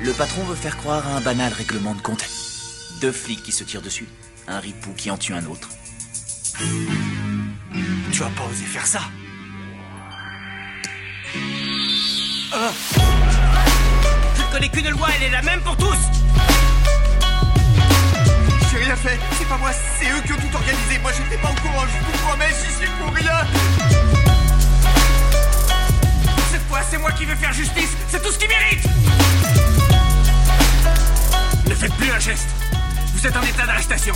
Le patron veut faire croire à un banal règlement de compte. Deux flics qui se tirent dessus, un ripou qui en tue un autre. Tu vas pas oser faire ça Je ne connais qu'une loi, elle est la même pour tous J'ai rien fait, c'est pas moi, c'est eux qui ont tout organisé. Moi j'étais pas au courant, je vous promets, j'y suis pour rien. C'est moi qui vais faire justice, c'est tout ce qu'il mérite. Ne faites plus un geste. Vous êtes en état d'arrestation.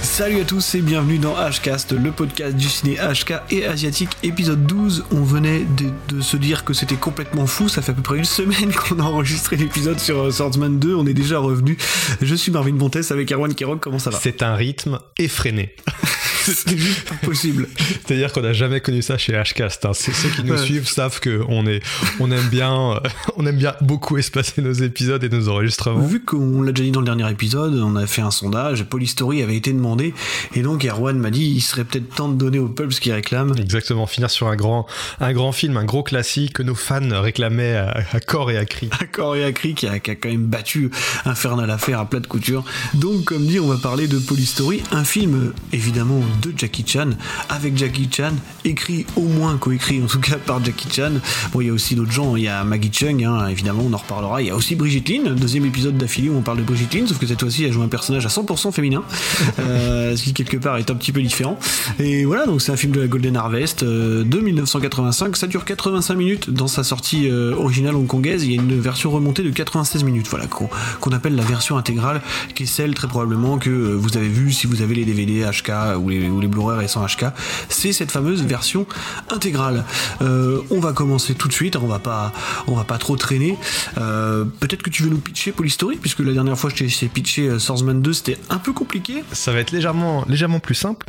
Salut à tous et bienvenue dans Hcast, le podcast du ciné HK et asiatique, épisode 12. On venait de, de se dire que c'était complètement fou, ça fait à peu près une semaine qu'on a enregistré l'épisode sur euh, Swordsman 2, on est déjà revenu. Je suis Marvin Montes avec Erwan Kirok, comment ça va? C'est un rythme effréné. C'est juste pas possible. C'est-à-dire qu'on n'a jamais connu ça chez Hcast. Hein. C'est ceux qui nous Ouais. suivent savent que on est, on aime bien, euh, on aime bien beaucoup espacer nos épisodes et nos enregistrements. Vu qu'on l'a déjà dit dans le dernier épisode, on a fait un sondage, Polystory avait été demandé, et donc Erwan m'a dit il serait peut-être temps de donner aux pubs ce qu'ils réclament. Exactement, finir sur un grand, un grand film, un gros classique que nos fans réclamaient à, à corps et à cri. à corps et à cri qui a, qui a quand même battu Infernal Affair à plat de couture. Donc, comme dit, on va parler de Polystory, un film évidemment de Jackie Chan, avec Jackie Chan, écrit au moins coécrit en tout cas par Jackie Chan. Bon, il y a aussi d'autres gens, il y a Maggie Chung, hein, évidemment, on en reparlera. Il y a aussi Brigitte Lin, deuxième épisode d'affilée où on parle de Brigitte Lin, sauf que cette fois-ci, elle joue un personnage à 100% féminin, euh, ce qui quelque part est un petit peu différent. Et voilà, donc c'est un film de la Golden Harvest euh, de 1985. Ça dure 85 minutes dans sa sortie euh, originale hongkongaise. Il y a une version remontée de 96 minutes, voilà, qu'on appelle la version intégrale, qui est celle très probablement que vous avez vu si vous avez les DVD HK ou les, ou les Blu-ray récents HK. C'est cette fameuse version intégrale. Euh, on va commencer tout de suite. On va pas, on va pas trop traîner. Euh, Peut-être que tu veux nous pitcher Polystory, puisque la dernière fois je t'ai pitché euh, Swordsman 2, c'était un peu compliqué. Ça va être légèrement, légèrement plus simple.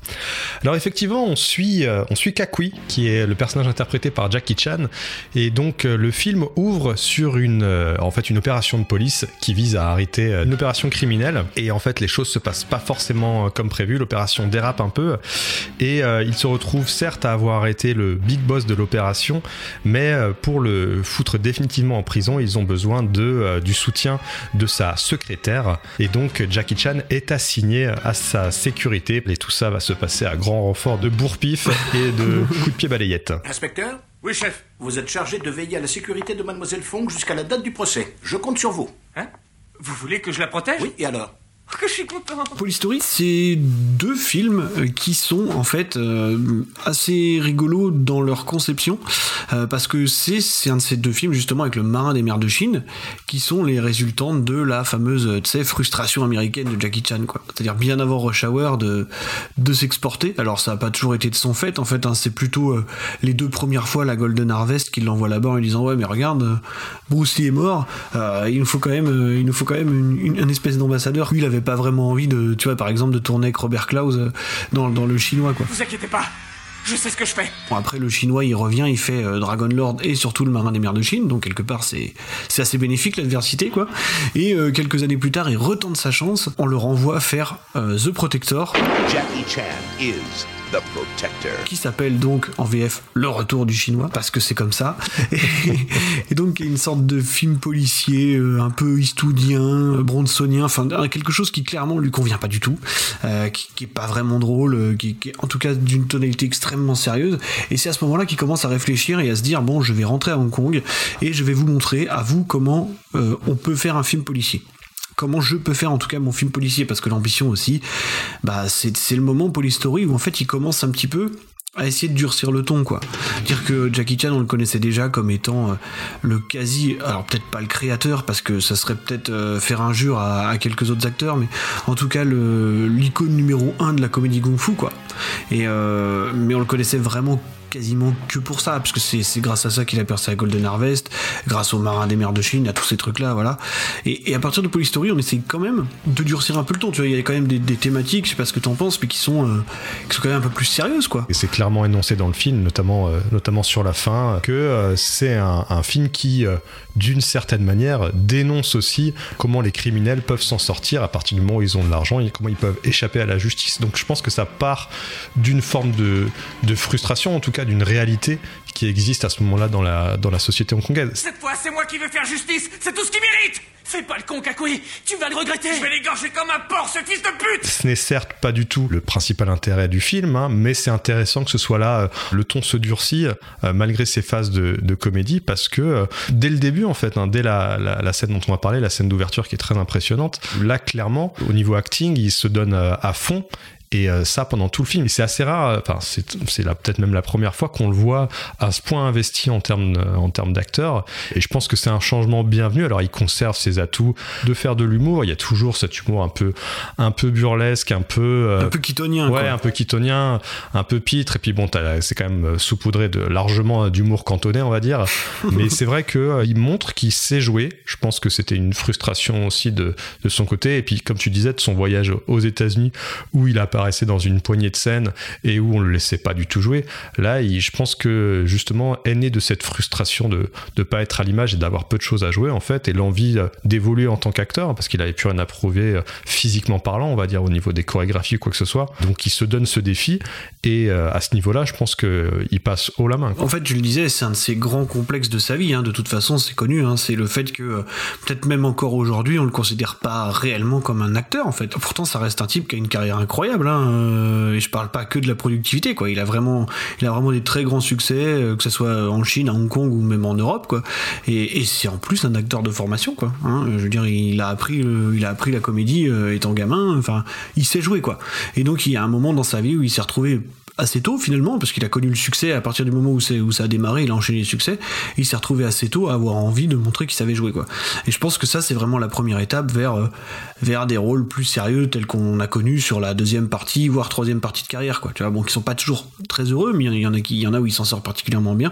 Alors effectivement, on suit, on suit Kakui, qui est le personnage interprété par Jackie Chan, et donc le film ouvre sur une, en fait, une opération de police qui vise à arrêter une opération criminelle. Et en fait, les choses se passent pas forcément comme prévu. L'opération dérape un peu, et euh, il se retrouve certes à avoir arrêté le big boss de l'opération, mais euh, pour le foutre définitivement en prison, ils ont besoin de euh, du soutien de sa secrétaire, et donc Jackie Chan est assigné à sa sécurité. Et tout ça va se passer à grand renfort de bourre-pif et de coups de pied balayette. Inspecteur, Oui, chef. vous êtes chargé de veiller à la sécurité de Mademoiselle Fong jusqu'à la date du procès. Je compte sur vous. Hein? Vous voulez que je la protège? Oui, et alors? Que je suis content Polystory, c'est deux films euh, qui sont en fait euh, assez rigolos dans leur conception, euh, parce que c'est un de ces deux films justement avec le marin des mers de Chine qui sont les résultants de la fameuse frustration américaine de Jackie Chan, quoi. C'est-à-dire bien avant Rush Hour de, de s'exporter. Alors ça n'a pas toujours été de son fait, en fait, hein, c'est plutôt les deux premières fois la Golden Harvest qui l'envoie là-bas en lui disant ouais mais regarde, Bruce Lee est mort, il nous faut quand même, il nous faut quand même une, une- un espèce d'ambassadeur. Il avait pas vraiment envie de, tu vois, par exemple, de tourner avec Robert Klaus euh, dans, dans le chinois, quoi. Vous inquiétez pas, je sais ce que je fais. Bon, après, le chinois, il revient, il fait euh, Dragon Lord et surtout le marin des mers de Chine, donc quelque part, c'est c'est assez bénéfique l'adversité, quoi. Et euh, quelques années plus tard, il retente sa chance, on le renvoie faire euh, The Protector, Jackie Chan is the protector. qui s'appelle donc en VF Le Retour du Chinois, parce que c'est comme ça. Et, et donc, une sorte de film policier, euh, un peu eastwoodien, euh, bronsonien, enfin, quelque chose qui clairement lui convient pas du tout, euh, qui, qui est pas vraiment drôle, qui, est en tout cas d'une tonalité extrêmement sérieuse. Et c'est à ce moment-là qu'il commence à réfléchir et à se dire, bon, je vais rentrer à Hong Kong et je vais vous montrer à vous comment on peut faire un film policier comment je peux faire en tout cas mon film policier parce que l'ambition aussi bah c'est le moment Polystory où en fait il commence un petit peu à essayer de durcir le ton quoi. Dire que Jackie Chan on le connaissait déjà comme étant euh, le quasi alors peut-être pas le créateur parce que ça serait peut-être euh, faire injure à, quelques autres acteurs mais en tout cas l'icône numéro un de la comédie kung fu quoi. Et euh, mais on le connaissait vraiment quasiment que pour ça, parce que c'est grâce à ça qu'il a percé à Golden Harvest, grâce au marin des mers de Chine, à tous ces trucs-là, voilà. Et, à partir de Polystory, on essaye quand même de durcir un peu le ton, tu vois, il y a quand même des, thématiques, je sais pas ce que t'en penses, mais qui sont, euh, qui sont quand même un peu plus sérieuses, quoi. Et c'est clairement énoncé dans le film, notamment, euh, notamment sur la fin, que euh, c'est un, un film qui, d'une certaine manière, dénonce aussi comment les criminels peuvent s'en sortir à partir du moment où ils ont de l'argent et comment ils peuvent échapper à la justice. Donc je pense que ça part d'une forme de, de frustration, en tout cas d'une réalité qui existe à ce moment-là dans la, dans la société hongkongaise. Cette fois, c'est moi qui vais faire justice C'est tout ce qu'il mérite Fais pas le con, Kakui Tu vas le regretter Je vais l'égorger comme un porc, ce fils de pute Ce n'est certes pas du tout le principal intérêt du film, hein, mais c'est intéressant que ce soit là. euh, le ton se durcit euh, malgré ses phases de, de comédie parce que euh, dès le début, en fait, hein, dès la, la, la scène dont on va parler, la scène d'ouverture qui est très impressionnante, là, clairement, au niveau acting, il se donne à fond. Et euh, ça pendant tout le film. Et c'est assez rare, enfin, c'est peut-être même la première fois qu'on le voit à ce point investi en termes, en termes d'acteurs. Et je pense que c'est un changement bienvenu. Alors, il conserve ses atouts de faire de l'humour. Il y a toujours cet humour un peu, un peu burlesque, un peu. euh, Un peu kitonien, Ouais, quoi. un peu kitonien, un peu pitre. Et puis bon, c'est quand même saupoudré de largement d'humour cantonais, on va dire. Mais c'est vrai que euh, montre qu'il sait jouer. Je pense que c'était une frustration aussi de, de son côté. Et puis, comme tu disais, de son voyage aux États-Unis où il apparaissait dans une poignée de scènes et où on le laissait pas du tout jouer. Là, je pense que justement est né de cette frustration de ne pas être à l'image et d'avoir peu de choses à jouer en fait, et l'envie euh, d'évoluer en tant qu'acteur parce qu'il avait plus rien à prouver euh, physiquement parlant, on va dire au niveau des chorégraphies ou quoi que ce soit. Donc, il se donne ce défi et euh, à ce niveau-là, je pense que il passe haut la main. En fait, je le disais, c'est un de ses grands complexes de sa vie. hein. De toute façon, c'est connu. hein. C'est le fait que, peut-être même encore aujourd'hui, on le considère pas réellement comme un acteur. En fait, pourtant, ça reste un type qui a une carrière incroyable. Euh, Et je parle pas que de la productivité. Quoi, il a vraiment, il a vraiment des très grands succès, euh, que ce soit en Chine, à Hong Kong ou même en Europe. Quoi. Et, c'est en plus un acteur de formation. Quoi. hein. Je veux dire, il a appris, a appris la comédie euh, étant gamin. Enfin, il sait jouer. Quoi. Et donc, il y a un moment dans sa vie où il s'est retrouvé assez tôt finalement parce qu'il a connu le succès à partir du moment où, c'est- où ça a démarré il a enchaîné les succès il s'est retrouvé assez tôt à avoir envie de montrer qu'il savait jouer quoi. Et je pense que ça c'est vraiment la première étape vers euh, vers des rôles plus sérieux tels qu'on a connus sur la deuxième partie voire troisième partie de carrière quoi. Tu vois bon qui sont pas toujours très heureux mais il y en a qui il y en a où il s'en sort particulièrement bien.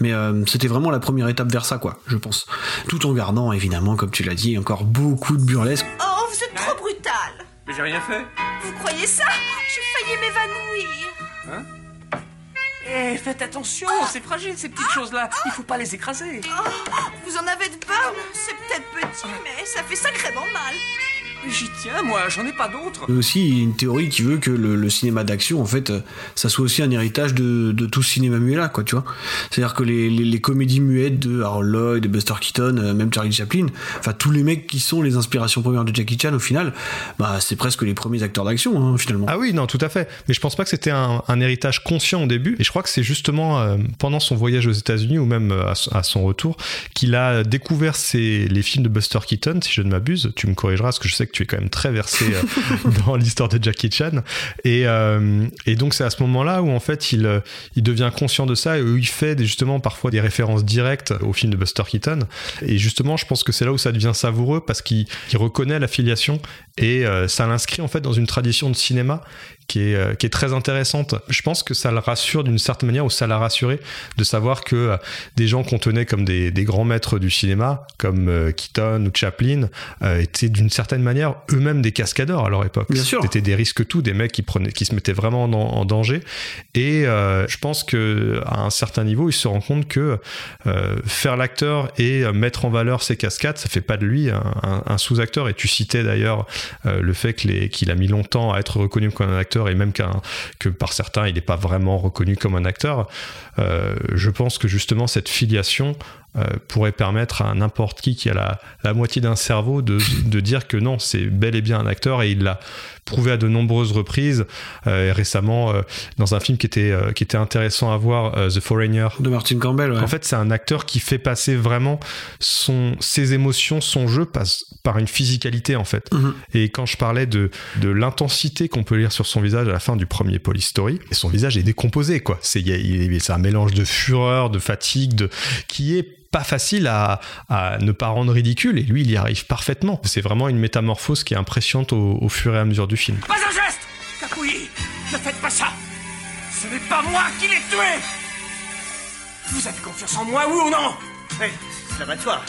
Mais euh, c'était vraiment la première étape vers ça quoi je pense. Tout en gardant évidemment comme tu l'as dit encore beaucoup de burlesque. Oh, vous êtes trop brutal. Mais j'ai rien fait. Vous croyez ça? J'ai failli m'évanouir Eh, faites attention, c'est fragile ces petites choses-là. Il faut pas les écraser. Vous en avez de bonnes C'est peut-être petit, mais ça fait sacrément mal J'y tiens, moi, j'en ai pas d'autres. Il y a aussi une théorie qui veut que le, le cinéma d'action, en fait, euh, ça soit aussi un héritage de, de tout ce cinéma muet là, quoi, tu vois. C'est-à-dire que les, les, les comédies muettes de Harold Lloyd, de Buster Keaton, euh, même Charlie Chaplin, enfin tous les mecs qui sont les inspirations premières de Jackie Chan, au final, bah c'est presque les premiers acteurs d'action, hein, finalement. Ah oui, non, tout à fait. Mais je pense pas que c'était un, un héritage conscient au début. Et je crois que c'est justement euh, pendant son voyage aux États-Unis ou même à, son- à son retour qu'il a découvert ces- les films de Buster Keaton, si je ne m'abuse. Tu me corrigeras, parce que je sais tu es quand même très versé euh, dans l'histoire de Jackie Chan. Et, euh, et donc c'est à ce moment-là où en fait il, euh, il devient conscient de ça et où il fait justement parfois des références directes au film de Buster Keaton. Et justement, je pense que c'est là où ça devient savoureux parce qu'il il reconnaît l'affiliation et ça l'inscrit en fait dans une tradition de cinéma qui est, euh, qui est très intéressante. Je pense que ça le rassure d'une certaine manière, ou ça l'a rassuré de savoir que euh, des gens qu'on tenait comme des, des grands maîtres du cinéma, comme euh, Keaton ou Chaplin, euh, étaient d'une certaine manière eux-mêmes des cascadeurs à leur époque. Bien sûr. C'était des risques tout, des mecs qui, prenaient, qui se mettaient vraiment en, en danger. Et euh, je pense que à un certain niveau, il se rend compte que euh, faire l'acteur et mettre en valeur ses cascades, ça fait pas de lui un, un- un sous-acteur. Et tu citais d'ailleurs euh, le fait que les- qu'il a mis longtemps à être reconnu comme un acteur et même que par certains il n'est pas vraiment reconnu comme un acteur. Euh, je pense que justement cette filiation pourrait permettre à n'importe qui qui a la, la moitié d'un cerveau de, de dire que non, c'est bel et bien un acteur et il l'a prouvé à de nombreuses reprises. Euh, et récemment, euh, dans un film qui était, euh, qui était intéressant à voir, euh, The Foreigner, De Martin Campbell, ouais. en fait, c'est un acteur qui fait passer vraiment son, ses émotions, son jeu passe par une physicalité en fait. Mhm. Et quand je parlais de, de l'intensité qu'on peut lire sur son visage à la fin du premier Police Story, et son visage est décomposé quoi. C'est un mélange de fureur, de fatigue, de qui est pas facile à, à ne pas rendre ridicule et lui il y arrive parfaitement. C'est vraiment une métamorphose qui est impressionnante au, au fur et à mesure du film. Pas un geste Kakui Ne faites pas ça Ce n'est pas moi qui l'ai tué Vous avez confiance en moi, oui ou non? Va de soi.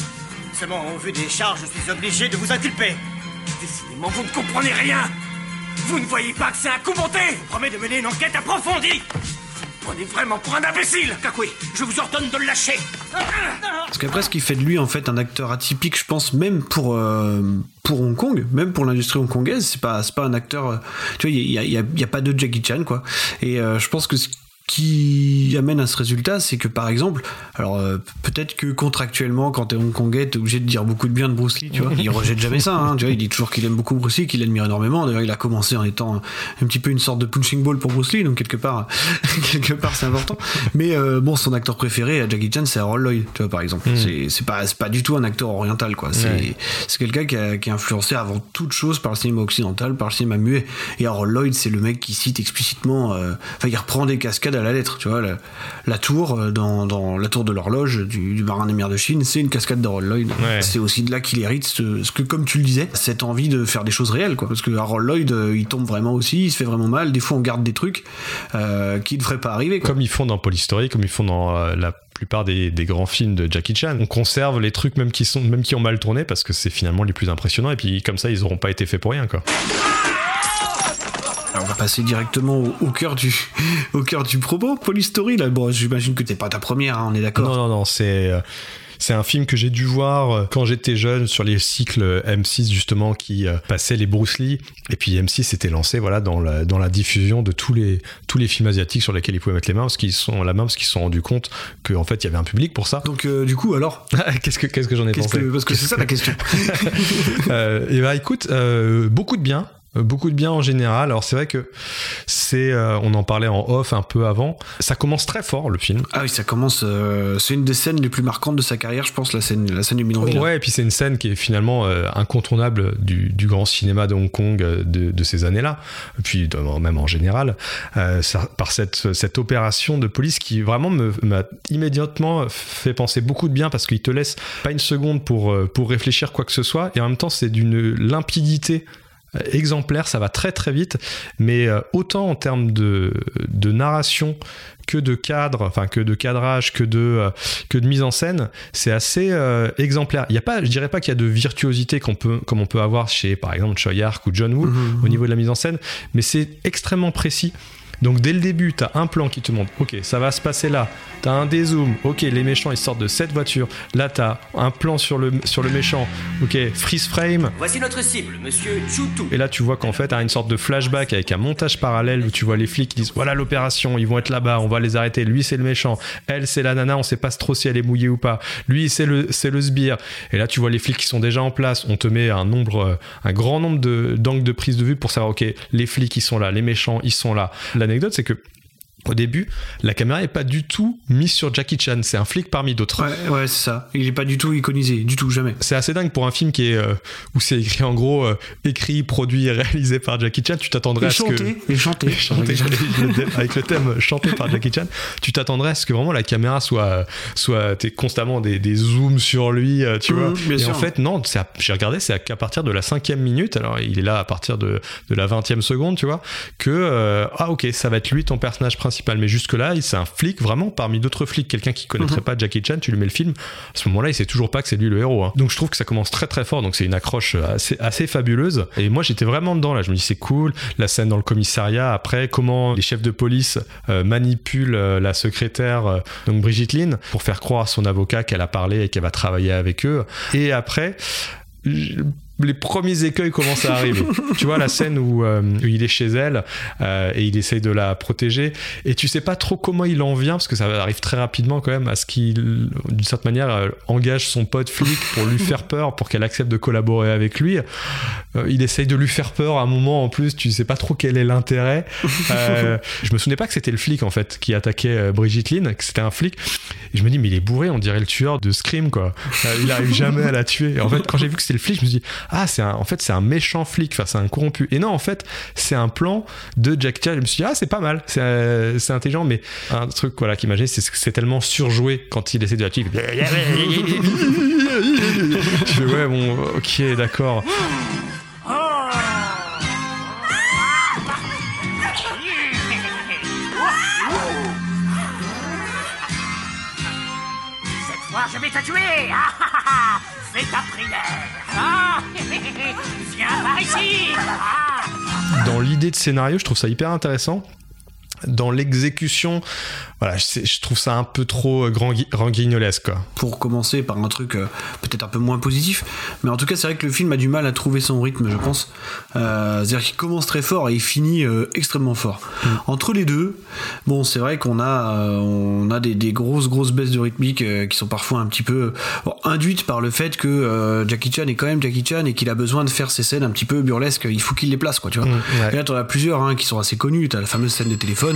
Seulement, au vu des charges, je suis obligé de vous inculper. Décidément, vous ne comprenez rien Vous ne voyez pas que c'est un coup monté Je vous promets de mener une enquête approfondie. Vous prenez vraiment pour un imbécile Kakui, je vous ordonne de le lâcher Parce qu'après, ce qui fait de lui en fait un acteur atypique, je pense, même pour euh, Hong Kong, même pour l'industrie hongkongaise, c'est pas pas un acteur. euh, tu vois, il y a, pas de Jackie Chan quoi. Et euh, je pense que qui amène à ce résultat, c'est que par exemple, alors euh, peut-être que contractuellement, quand t'es hongkongais, t'es obligé de dire beaucoup de bien de Bruce Lee, tu vois. Il rejette jamais ça, hein, tu vois. Il dit toujours qu'il aime beaucoup Bruce Lee, qu'il l'admire énormément. D'ailleurs, il a commencé en étant un petit peu une sorte de punching ball pour Bruce Lee, donc quelque part, quelque part, c'est important. Mais euh, bon, son acteur préféré à Jackie Chan, c'est Harold Lloyd, tu vois, par exemple. Mm. C'est pas, pas du tout un acteur oriental, quoi. C'est Ouais. quelqu'un qui, a- qui est influencé avant toute chose par le cinéma occidental, par le cinéma muet. Et Harold Lloyd, c'est le mec qui cite explicitement, euh, enfin, il reprend des cascades à la lettre, tu vois. La, la tour, euh, dans, dans la tour de l'horloge du, du marin des mers de Chine, c'est une cascade d'Harold Lloyd. Ouais. C'est aussi de là qu'il hérite ce, ce que, comme tu le disais, cette envie de faire des choses réelles, quoi. Parce que Harold Lloyd, euh, il tombe vraiment aussi, il se fait vraiment mal. Des fois, on garde des trucs euh, qui ne devraient pas arriver, quoi. Comme ils font dans Police Story, comme ils font dans euh, la plupart des, des grands films de Jackie Chan. On conserve les trucs même qui, sont, même qui ont mal tourné parce que c'est finalement les plus impressionnants et puis comme ça ils n'auront pas été faits pour rien quoi. Passer directement au, au cœur du au cœur du propos. Polystory, là, bon, j'imagine que t'es pas ta première, hein, on est d'accord. Non, non, non, c'est. euh, C'est un film que j'ai dû voir euh, quand j'étais jeune sur les cycles M6 justement qui euh, passaient les Bruce Lee et puis M6 s'était lancé voilà dans la, dans la diffusion de tous les tous les films asiatiques sur lesquels ils pouvaient mettre les mains parce qu'ils sont la main parce qu'ils se sont rendus compte qu'en fait il y avait un public pour ça. Donc euh, du coup alors, qu'est-ce que qu'est-ce que j'en ai pensé? que, parce que c'est ça la question. euh, et bah écoute, euh, beaucoup de bien. Euh, Beaucoup de bien en général. Alors c'est vrai que c'est, euh, on en parlait en off un peu avant. Ça commence très fort le film. ah oui, ça commence. euh, c'est une des scènes les plus marquantes de sa carrière, je pense, la scène, la scène du bidonville. Ouais, et puis c'est une scène qui est finalement euh, incontournable du, du grand cinéma de Hong Kong euh, de, de ces années-là, puis de- même en général, euh, ça- par cette, cette opération de police qui vraiment me- m'a immédiatement fait penser beaucoup de bien parce qu'il te laisse pas une seconde pour, pour réfléchir quoi que ce soit, et en même temps c'est d'une limpidité exemplaire, ça va très très vite, mais euh, autant en termes de, de narration que de cadre, enfin que de cadrage, que de, euh, que de mise en scène, c'est assez euh, exemplaire. Il y a pas, je dirais pas qu'il y a de virtuosité qu'on peut, comme on peut avoir chez par exemple Choi Ark ou John Woo Mhm. au niveau de la mise en scène, mais c'est extrêmement précis. Donc dès le début, tu as un plan qui te montre, ok, ça va se passer là. Tu as un dézoom, ok, les méchants ils sortent de cette voiture. Là, tu as un plan sur le, sur le méchant, ok, freeze frame. Voici notre cible, monsieur Chutu. Et là, tu vois qu'en fait, tu as une sorte de flashback avec un montage parallèle où tu vois les flics qui disent voilà l'opération, ils vont être là-bas, on va les arrêter. Lui, c'est le méchant. Elle, c'est la nana, on sait pas trop si elle est mouillée ou pas. Lui, c'est le, c'est le sbire. Et là, tu vois les flics qui sont déjà en place. On te met un nombre, euh, un grand nombre de, d'angles de prise de vue pour savoir ok, les flics, ils sont là, les méchants, ils sont là. L'anecdote, c'est que au début, la caméra est pas du tout mise sur Jackie Chan. C'est un flic parmi d'autres. Ouais, ouais, c'est ça. Il est pas du tout iconisé, du tout, jamais. C'est assez dingue pour un film qui est euh, où c'est écrit en gros euh, écrit, produit et réalisé par Jackie Chan. Tu t'attendrais Et à ce que chanté, et chanté. avec le thème chanté par Jackie Chan, tu t'attendrais à ce que vraiment la caméra soit soit t'aies constamment des, des zooms sur lui, euh, tu Mhm, vois. bien et sûr. en fait non, j'ai regardé, c'est qu'à partir de la cinquième minute, alors il est là à partir de, de la vingtième seconde, tu vois, que euh, ah ok, ça va être lui ton personnage principal, mais jusque là, c'est un flic vraiment parmi d'autres flics, quelqu'un qui connaîtrait Mhm. pas Jackie Chan, tu lui mets le film, à ce moment-là, il sait toujours pas que c'est lui le héros. hein. Donc je trouve que ça commence très très fort, donc c'est une accroche assez, assez fabuleuse. Et moi j'étais vraiment dedans là, je me dis c'est cool, la scène dans le commissariat, après comment les chefs de police euh, manipulent euh, la secrétaire, euh, donc Brigitte Lynn, pour faire croire à son avocat qu'elle a parlé et qu'elle va travailler avec eux. Et après, les premiers écueils commencent à arriver. tu vois la scène où, euh, où il est chez elle euh, et il essaye de la protéger. Et tu sais pas trop comment il en vient parce que ça arrive très rapidement quand même à ce qu'il d'une certaine manière euh, engage son pote flic pour lui faire peur pour qu'elle accepte de collaborer avec lui. Euh, il essaye de lui faire peur à un moment en plus tu sais pas trop quel est l'intérêt. Je me souvenais pas que c'était le flic en fait qui attaquait Brigitte Lynn que c'était un flic. Et je me dis mais il est bourré on dirait le tueur de Scream quoi. Il arrive jamais à la tuer. Et en fait quand j'ai vu que c'était le flic je me dis ah c'est un, en fait c'est un méchant flic enfin c'est un corrompu. Et non en fait c'est un plan de Jack Chan je me suis dit ah c'est pas mal. C'est euh, c'est intelligent mais un truc voilà qui m'a c'est que c'est tellement surjoué quand il essaie de la tuer. Je fais ouais bon ok d'accord. Je vais te tuer. Ah Ah. Dans l'idée de scénario, je trouve ça hyper intéressant. Dans l'exécution, voilà, je, je, trouve ça un peu trop euh, grand, grand guignolesque. Quoi. Pour commencer par un truc euh, peut-être un peu moins positif, mais en tout cas, c'est vrai que le film a du mal à trouver son rythme, je pense. Euh, C'est-à-dire qu'il commence très fort et il finit euh, extrêmement fort. Mm. Entre les deux, bon, c'est vrai qu'on a, on a des, des, grosses, grosses baisses de rythmique qui sont parfois un petit peu bon, induites par le fait que Jackie Chan est quand même Jackie Chan et qu'il a besoin de faire ces scènes un petit peu burlesques. Il faut qu'il les place, quoi, tu vois. Mm, ouais. Et là, t'en as plusieurs hein, qui sont assez connus. T'as la fameuse scène de téléphone.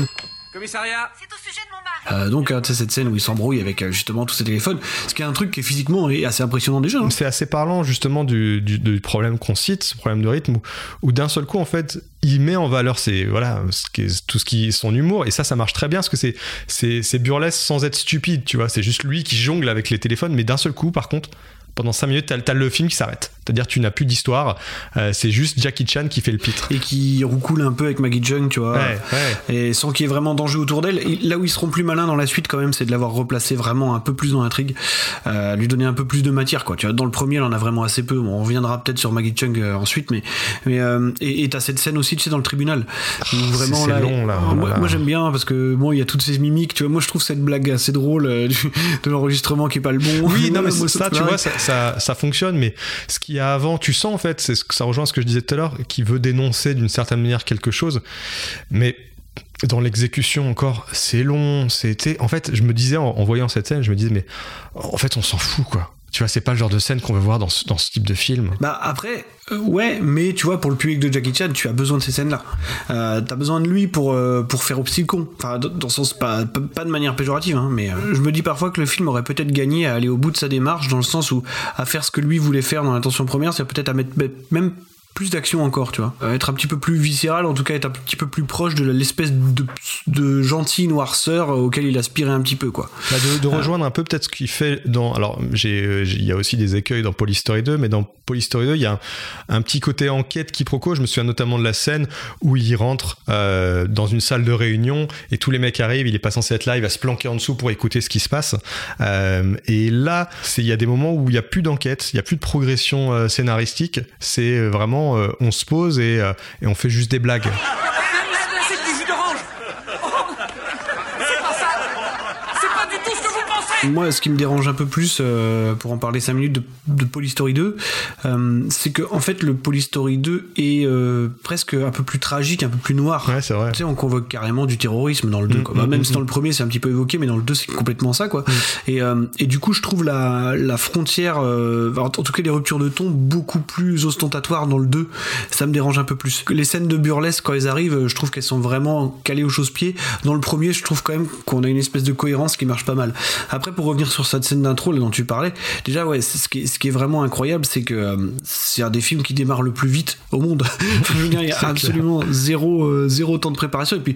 Commissariat C'est au sujet de mon mari. Euh, donc, tu sais, cette scène où il s'embrouille avec euh, justement tous ces téléphones, ce qui est un truc qui est physiquement assez impressionnant déjà. Hein. C'est assez parlant justement du, du, du problème qu'on cite, ce problème de rythme, où, où d'un seul coup, en fait, il met en valeur ses, voilà, ce qui est, tout ce qui est son humour, et ça, ça marche très bien parce que c'est, c'est, c'est burlesque sans être stupide, tu vois. C'est juste lui qui jongle avec les téléphones, mais d'un seul coup, par contre, pendant 5 minutes, t'as, t'as le film qui s'arrête. C'est-à-dire tu n'as plus d'histoire, euh, c'est juste Jackie Chan qui fait le pitre. Et qui roucoule un peu avec Maggie Chung, tu vois. Ouais, ouais. Et sans qu'il y ait vraiment danger autour d'elle. Là où ils seront plus malins dans la suite, quand même, c'est de l'avoir replacé vraiment un peu plus dans l'intrigue, euh, lui donner un peu plus de matière, quoi. Tu vois, dans le premier, elle en a vraiment assez peu. Bon, on reviendra peut-être sur Maggie Chung euh, ensuite, mais. mais et t'as cette scène aussi, tu sais, dans le tribunal. Où vraiment, c'est, là, long, là. Moi, j'aime bien parce que, bon, il y a toutes ces mimiques, tu vois. Moi, je trouve cette blague assez drôle du, de l'enregistrement qui est pas le bon. Oui, non, mais moi, ça, tu vois, ça, ça, ça fonctionne, mais ce y a avant, tu sens en fait, c'est ce que ça rejoint ce que je disais tout à l'heure, qui veut dénoncer d'une certaine manière quelque chose, mais dans l'exécution encore, c'est long, c'était. En fait, je me disais en, voyant cette scène, je me disais, mais en fait, on s'en fout quoi. Tu vois, c'est pas le genre de scène qu'on veut voir dans ce, dans ce type de film. Bah après, euh, ouais, mais tu vois, pour le public de Jackie Chan, tu as besoin de ces scènes-là. Euh, t'as besoin de lui pour, euh, pour faire petit con. Enfin, dans le sens, pas, pas de manière péjorative, hein, mais je me dis parfois que le film aurait peut-être gagné à aller au bout de sa démarche, dans le sens où à faire ce que lui voulait faire dans l'intention première, c'est peut-être à mettre même plus d'action encore, tu vois. Être un petit peu plus viscéral, en tout cas être un petit peu plus proche de l'espèce de, de gentil noirceur auquel il aspirait un petit peu, quoi. Bah de, de, rejoindre euh, un peu peut-être ce qu'il fait dans. Alors, j'ai, il y a aussi des écueils dans Polystory 2, mais dans Polystory 2, il y a un, un, petit côté enquête quiproquo. Je me souviens notamment de la scène où il rentre euh, dans une salle de réunion et tous les mecs arrivent, il est pas censé être là, il va se planquer en dessous pour écouter ce qui se passe. Euh, et là, il y a des moments où il y a plus d'enquête, il y a plus de progression euh, scénaristique. C'est vraiment euh, on se pose et, euh, et, on fait juste des blagues. C'est du jus d'orange C'est pas ça C'est pas du tout ce que vous pensez Moi, ce qui me dérange un peu plus, euh, pour en parler 5 minutes de, de Polystory 2, euh, c'est que en fait, le Polystory 2 est euh, presque un peu plus tragique, un peu plus noir. Ouais, c'est vrai. Tu sais, on convoque carrément du terrorisme dans le 2. Mmh, quoi. Bah, même mmh, si dans le premier, c'est un petit peu évoqué, mais dans le 2, c'est complètement ça. quoi. Et, euh, et, du coup, je trouve la, la frontière, euh, en tout cas les ruptures de ton, beaucoup plus ostentatoires dans le 2. Ça me dérange un peu plus. Les scènes de burlesque, quand elles arrivent, je trouve qu'elles sont vraiment calées aux chausse-pieds. Dans le premier, je trouve quand même qu'on a une espèce de cohérence qui marche pas mal. Après, pour revenir sur cette scène d'intro là dont tu parlais, déjà, ouais, ce qui, est, ce qui est vraiment incroyable, c'est que euh, c'est un des films qui démarre le plus vite au monde. il y a absolument zéro, euh, zéro temps de préparation. Et puis,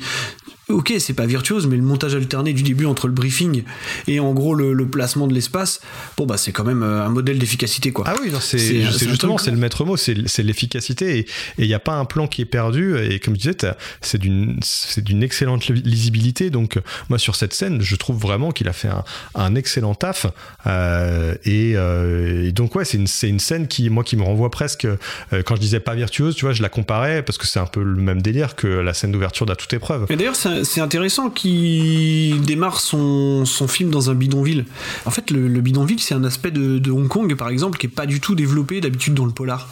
ok, c'est pas virtuose, mais le montage alterné du début entre le briefing et en gros le, le placement de l'espace, bon bah c'est quand même un modèle d'efficacité quoi. Ah oui, c'est justement c'est le maître mot, c'est l'efficacité et il n'y a pas un plan qui est perdu et comme je disais, c'est d'une c'est d'une excellente lisibilité. Donc moi sur cette scène, je trouve vraiment qu'il a fait un, un, excellent taf euh, et, euh, et, donc ouais, c'est une scène qui moi qui me renvoie presque euh, quand je disais pas virtuose, tu vois, je la comparais parce que c'est un peu le même délire que la scène d'ouverture d'à toute épreuve. Et d'ailleurs c'est intéressant qu'il démarre son, film dans un bidonville. En fait, le, le bidonville, c'est un aspect de, Hong Kong, par exemple, qui est pas du tout développé d'habitude dans le polar,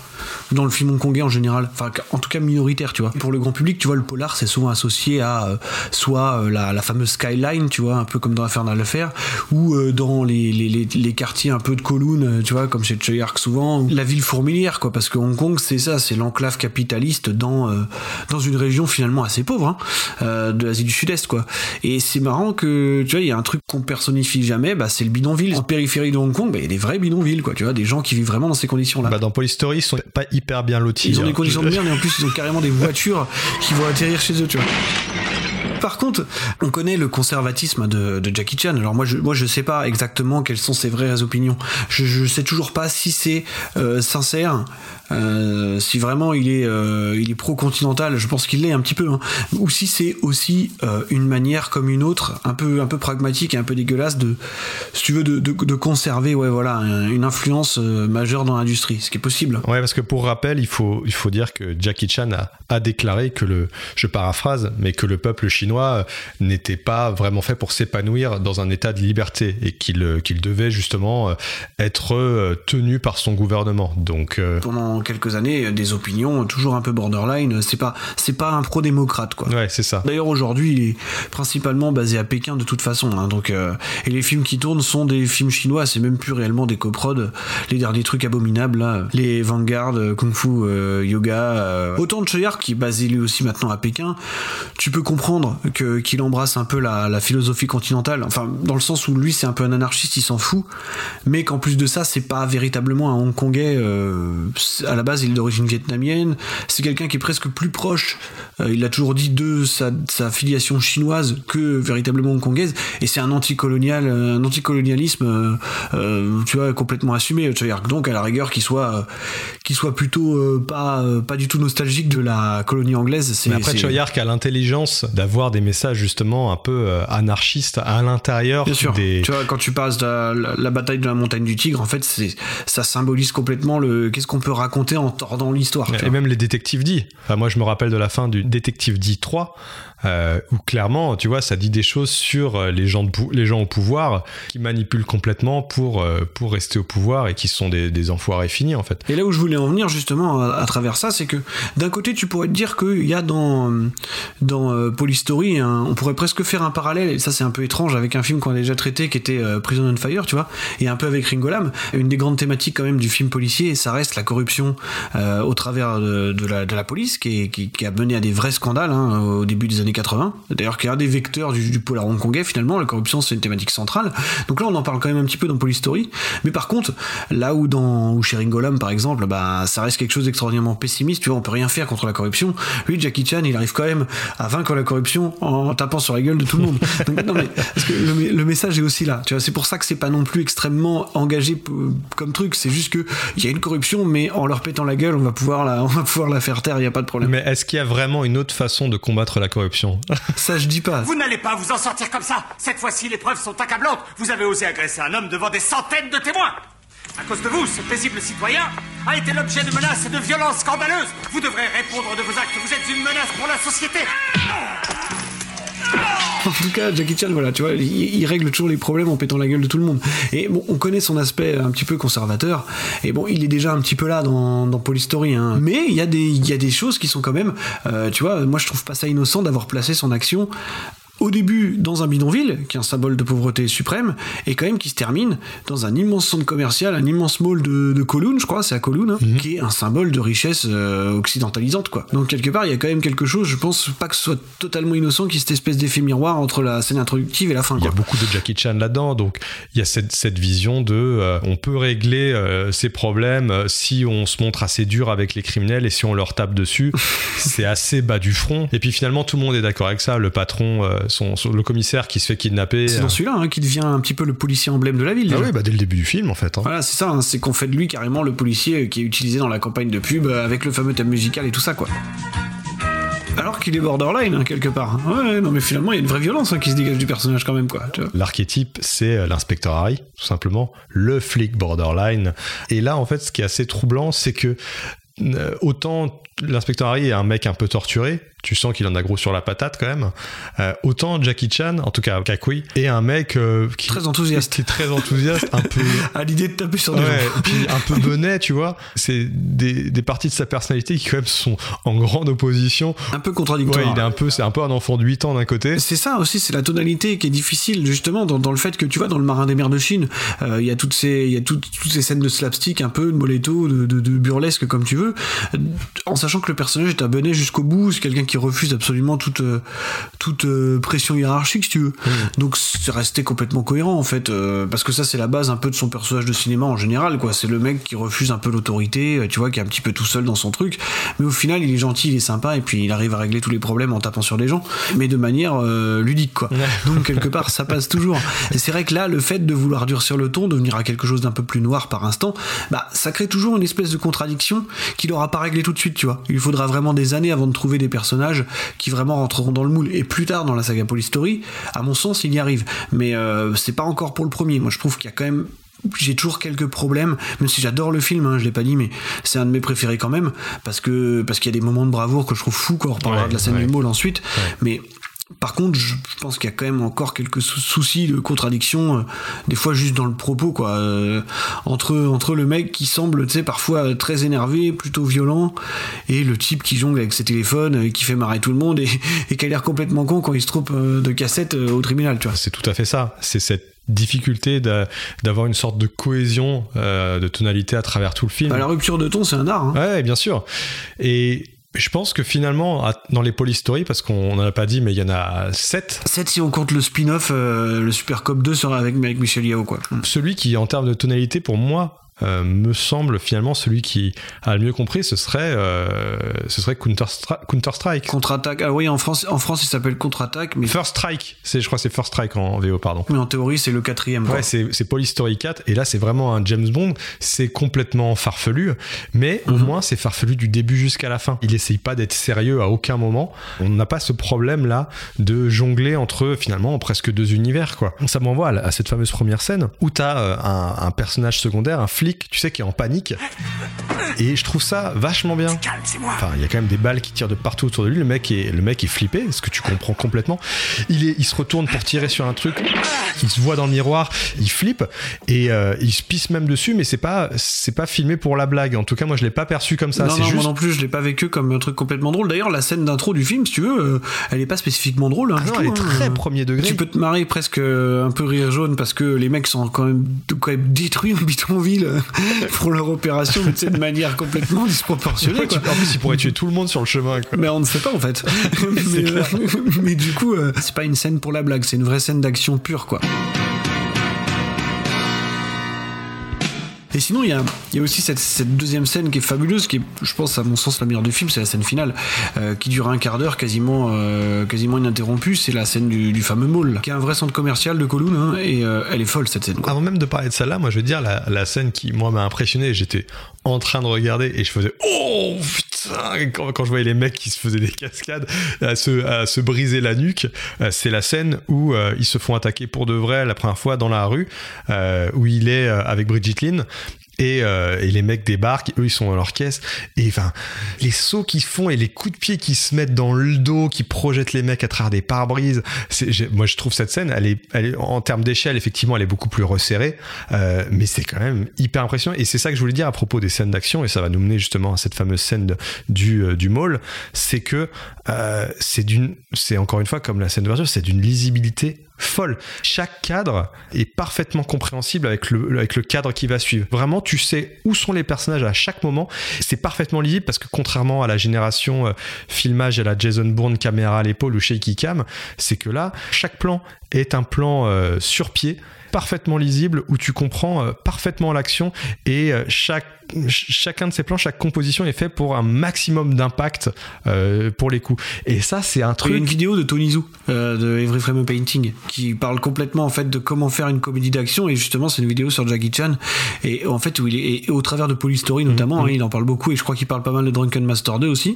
dans le film hongkongais en général. Enfin, en tout cas minoritaire, tu vois. Pour le grand public, tu vois, le polar, c'est souvent associé à euh, soit euh, la, la, fameuse skyline, tu vois, un peu comme dans Infernal Affair, ou euh, dans les, quartiers un peu de Kowloon, tu vois, comme chez Choyark souvent, ou la ville fourmilière, quoi, parce que Hong Kong, c'est ça, c'est l'enclave capitaliste dans, dans une région finalement assez pauvre, hein, de l'Asie du Sud-Est quoi. Et c'est marrant que tu vois, il y a un truc qu'on personnifie jamais, bah c'est le bidonville. En périphérie de Hong Kong, bah il y a des vrais bidonvilles quoi, tu vois, des gens qui vivent vraiment dans ces conditions-là. Bah dans Polystory, ils sont pas hyper bien lotis. Ils ont des conditions de merde et en plus ils ont carrément des voitures qui vont atterrir chez eux, tu vois. Par contre, on connaît le conservatisme de, de, Jackie Chan. Alors moi, je, moi, je sais pas exactement quelles sont ses vraies opinions. Je, je sais toujours pas si c'est euh, sincère, euh, si vraiment il est, euh, il est pro-continental. Je pense qu'il l'est un petit peu, hein. ou si c'est aussi euh, une manière comme une autre, un peu, un peu pragmatique et un peu dégueulasse de, si tu veux, de, de, de conserver, ouais, voilà, une influence euh, majeure dans l'industrie, ce qui est possible. Ouais, parce que pour rappel, il faut, il faut dire que Jackie Chan a, a déclaré que le, je paraphrase, mais que le peuple chinois Chinois n'était pas vraiment fait pour s'épanouir dans un état de liberté et qu'il qu'il devait justement être tenu par son gouvernement. Donc pendant quelques années, des opinions toujours un peu borderline. C'est pas c'est pas un pro-démocrate quoi. Ouais, c'est ça. D'ailleurs aujourd'hui, il est principalement basé à Pékin de toute façon. Hein, donc et les films qui tournent sont des films chinois. C'est même plus réellement des coprods. Les derniers trucs abominables là, les Vanguard, Kung Fu, Yoga. autant de Choyard qui est basé lui aussi maintenant à Pékin, tu peux comprendre que qu'il embrasse un peu la, la, philosophie continentale, enfin dans le sens où lui c'est un peu un anarchiste, il s'en fout, mais qu'en plus de ça c'est pas véritablement un Hongkongais. Euh, à la base il est d'origine vietnamienne, c'est quelqu'un qui est presque plus proche. Euh, il a toujours dit de sa, sa, filiation chinoise que véritablement hongkongaise, et c'est un anticolonial, un anticolonialisme, euh, tu vois complètement assumé. Donc à la rigueur qu'il soit, qu'il soit plutôt pas pas du tout nostalgique de la colonie anglaise. Mais après, Choyark a l'intelligence d'avoir des messages justement un peu euh, anarchistes à l'intérieur. Bien sûr. Tu vois, quand tu passes de la, bataille de la montagne du Tigre, en fait, ça symbolise complètement le qu'est-ce qu'on peut raconter en tordant l'histoire. Et même les détectives dit. Enfin, moi, je me rappelle de la fin du détective dit 3 euh, où clairement, tu vois, ça dit des choses sur euh, les gens, les gens au pouvoir qui manipulent complètement pour, euh, pour rester au pouvoir et qui sont des, enfoirés finis en fait. Et là où je voulais en venir justement à, travers ça, c'est que d'un côté, tu pourrais te dire qu'il y a dans, dans Polystory, on pourrait presque faire un parallèle, et ça c'est un peu étrange avec un film qu'on a déjà traité qui était Prison on Fire, tu vois, et un peu avec Ringolam. Une des grandes thématiques quand même du film policier, ça reste la corruption au travers de, la, police qui, qui, a mené à des vrais scandales hein, au début des années 80. D'ailleurs, qui est un des vecteurs du, du polar hongkongais, finalement. La corruption, c'est une thématique centrale. Donc là, on en parle quand même un petit peu dans Polystory. Mais par contre, là où dans où chez Ringolam, par exemple, bah, ça reste quelque chose d'extraordinairement pessimiste. Tu vois, on peut rien faire contre la corruption. Lui, Jackie Chan, il arrive quand même à vaincre la corruption en, tapant sur la gueule de tout le monde. Donc, non, mais, parce que le, message est aussi là. Tu vois, c'est pour ça que c'est pas non plus extrêmement engagé comme truc. C'est juste que il y a une corruption, mais en leur pétant la gueule, on va pouvoir la, on va pouvoir la faire taire. Il y a pas de problème. Mais est-ce qu'il y a vraiment une autre façon de combattre la corruption? Ça, je dis pas. Vous n'allez pas vous en sortir comme ça. Cette fois-ci, les preuves sont accablantes. Vous avez osé agresser un homme devant des centaines de témoins. À cause de vous, ce paisible citoyen a été l'objet de menaces et de violences scandaleuses. Vous devrez répondre de vos actes. Vous êtes une menace pour la société. En tout cas, Jackie Chan, voilà, tu vois, il, règle toujours les problèmes en pétant la gueule de tout le monde. Et bon, on connaît son aspect un petit peu conservateur. Et bon, il est déjà un petit peu là dans, dans. Hein. Mais il y, a des, il y a des choses qui sont quand même, euh, tu vois, moi je trouve pas ça innocent d'avoir placé son action au début dans un bidonville, qui est un symbole de pauvreté suprême, et quand même qui se termine dans un immense centre commercial, un immense mall de, de Kowloon, je crois, c'est à Kowloon, hein, mhm. qui est un symbole de richesse euh, occidentalisante, quoi. Donc quelque part, il y a quand même quelque chose, je pense pas que ce soit totalement innocent, qui cette espèce d'effet miroir entre la scène introductive et la fin. Il y a beaucoup de Jackie Chan là-dedans, donc il y a cette, cette vision de euh, on peut régler euh, ces problèmes si on se montre assez dur avec les criminels et si on leur tape dessus, c'est assez bas du front. Et puis finalement, tout le monde est d'accord avec ça, le patron son, le commissaire qui se fait kidnapper. C'est dans euh. celui-là hein, qui devient un petit peu le policier emblème de la ville. Ah oui, bah dès le début du film en fait. Hein. Voilà, c'est ça, hein, c'est qu'on fait de lui carrément le policier qui est utilisé dans la campagne de pub euh, avec le fameux thème musical et tout ça quoi. Alors qu'il est borderline quelque part. Ouais, non mais finalement il y a une vraie violence qui se dégage du personnage quand même quoi. L'archétype c'est euh, l'inspecteur Harry, tout simplement, le flic borderline. Et là en fait ce qui est assez troublant c'est que autant l'inspecteur Harry est un mec un peu torturé, tu sens qu'il en a gros sur la patate quand même. Euh, autant Jackie Chan, en tout cas Kakui, est un mec euh, qui très enthousiaste, qui est très enthousiaste, un peu à l'idée de taper sur des gens, puis un peu bonnet, tu vois. C'est des, des, parties de sa personnalité qui quand même sont en grande opposition, un peu contradictoire. Ouais, il est un peu, c'est un peu un enfant de 8 ans d'un côté. C'est ça aussi, c'est la tonalité qui est difficile justement dans, dans, le fait que tu vois dans le Marin des mers de Chine, euh, il y a toutes ces, il y a toutes, toutes ces scènes de slapstick un peu de moletto, de, de, de burlesque comme tu veux, en sachant que le personnage est abonné jusqu'au bout, c'est quelqu'un qui refuse absolument toute, euh, toute euh, pression hiérarchique, si tu veux. Mmh. Donc c'est resté complètement cohérent, en fait, euh, parce que ça, c'est la base un peu de son personnage de cinéma en général, quoi. C'est le mec qui refuse un peu l'autorité, tu vois, qui est un petit peu tout seul dans son truc, mais au final, il est gentil, il est sympa, et puis il arrive à régler tous les problèmes en tapant sur les gens, mais de manière ludique, quoi. Donc quelque part, ça passe toujours. Et c'est vrai que là, le fait de vouloir durcir le ton, devenir à quelque chose d'un peu plus noir par instant, bah, ça crée toujours une espèce de contradiction qu'il aura pas réglé tout de suite, tu vois. Il faudra vraiment des années avant de trouver des personnages qui vraiment rentreront dans le moule. Et plus tard dans la saga Polystory, à mon sens, il y arrive. Mais euh, c'est pas encore pour le premier. Moi, je trouve qu'il y a quand même j'ai toujours quelques problèmes, même si j'adore le film, hein, je l'ai pas dit, mais c'est un de mes préférés quand même, parce que parce qu'il y a des moments de bravoure que je trouve fou, quoi. On reparlera de la scène du mall ensuite, mais Par contre, je je pense qu'il y a quand même encore quelques sou- soucis de contradiction, euh, des fois juste dans le propos, quoi. Euh, entre, entre le mec qui semble, tu sais, parfois euh, très énervé, plutôt violent, et le type qui jongle avec ses téléphones, euh, qui fait marrer tout le monde, et, et qui a l'air complètement con quand il se trompe de cassette au tribunal, tu vois. C'est tout à fait ça. C'est cette difficulté d'a- d'avoir une sorte de cohésion de tonalité à travers tout le film. Bah, la rupture de ton, c'est un art. Hein. Ouais, bien sûr. Et je pense que finalement, dans les Story, parce qu'on n'en a pas dit, mais il y en a sept, 7 si on compte le spin-off, euh, le Super Cop 2 sera avec, avec Michel Yao, quoi. Celui qui, en termes de tonalité, pour moi, euh, me semble finalement celui qui a le mieux compris, ce serait, euh, ce serait Counter, Strike. Contre-attaque. Ah oui, en France, en France il s'appelle Contre-attaque, mais, First Strike, c'est, je crois que c'est First Strike en VO, pardon. mais en théorie, c'est le quatrième. Ouais, c'est, c'est Police Story 4, et là c'est vraiment un James Bond, c'est complètement farfelu, mais au moins c'est farfelu du début jusqu'à la fin. Il essaye pas d'être sérieux à aucun moment. On n'a pas ce problème là de jongler entre finalement presque deux univers, quoi. Ça m'envoie à, cette fameuse première scène où t'as euh, un, un personnage secondaire, un flic, tu sais, qui est en panique, et je trouve ça vachement bien. Calme, c'est moi. Enfin, il y a quand même des balles qui tirent de partout autour de lui. Le mec est, le mec est flippé, ce que tu comprends complètement. Il, est, il se retourne pour tirer sur un truc. Il se voit dans le miroir, il flippe et euh, il se pisse même dessus. Mais c'est pas, c'est pas filmé pour la blague. En tout cas, moi, je l'ai pas perçu comme ça. non, non, juste. moi non plus, je l'ai pas vécu comme un truc complètement drôle. D'ailleurs, la scène d'intro du film, si tu veux, euh, elle est pas spécifiquement drôle. hein, Ah non, tout, elle est hein. très premier degré. Tu peux te marrer presque euh, un peu rire jaune parce que les mecs sont quand même, quand même détruits en Bitonville pour leur opération, mais tu sais, de manière complètement disproportionnée. Ouais, tu- quoi. en plus, il pourrait tuer tout le monde sur le chemin. quoi. Mais on ne sait pas en fait. mais, euh, mais du coup, euh, c'est pas une scène pour la blague, c'est une vraie scène d'action pure quoi. Et sinon, il y a, aussi cette, deuxième scène qui est fabuleuse, qui est, je pense, à mon sens, la meilleure du film, c'est la scène finale, euh, qui dure un quart d'heure quasiment, euh, ininterrompue. C'est la scène du, fameux mall, qui est un vrai centre commercial de Kowloon, hein, et euh, elle est folle cette scène. Avant même de parler de celle-là, moi je veux dire la, la scène qui moi m'a impressionné. J'étais en train de regarder et je faisais oh quand, je voyais les mecs qui se faisaient des cascades à se, briser la nuque. euh, c'est la scène où euh, ils se font attaquer pour de vrai la première fois dans la rue euh, où il est avec Bridget Lynn. Et, euh, et les mecs débarquent, eux ils sont dans leur caisse, et enfin les sauts qu'ils font et les coups de pied qui se mettent dans le dos, qui projettent les mecs à travers des pare-brises. Moi je trouve cette scène, elle est, en termes d'échelle effectivement, elle est beaucoup plus resserrée, euh, mais c'est quand même hyper impressionnant. Et c'est ça que je voulais dire à propos des scènes d'action, et ça va nous mener justement à cette fameuse scène de- du euh, du mall, c'est que euh, c'est d'une, c'est encore une fois comme la scène d'ouverture, c'est d'une lisibilité folle. Chaque cadre est parfaitement compréhensible avec le, avec le cadre qui va suivre. Vraiment, tu sais où sont les personnages à chaque moment. C'est parfaitement lisible parce que contrairement à la génération euh, filmage à la Jason Bourne caméra à l'épaule ou shaky cam, c'est que là, chaque plan est un plan euh, sur pied parfaitement lisible où tu comprends euh, parfaitement l'action et euh, chaque ch- chacun de ces plans, chaque composition est fait pour un maximum d'impact euh, pour les coups. Et ça, c'est un Il y a truc. une vidéo de Tony euh, de Every Frame a Painting, qui parle complètement en fait de comment faire une comédie d'action et justement c'est une vidéo sur Jackie Chan et en fait où il est et au travers de Police Story notamment, hein, il en parle beaucoup et je crois qu'il parle pas mal de Drunken Master 2 aussi,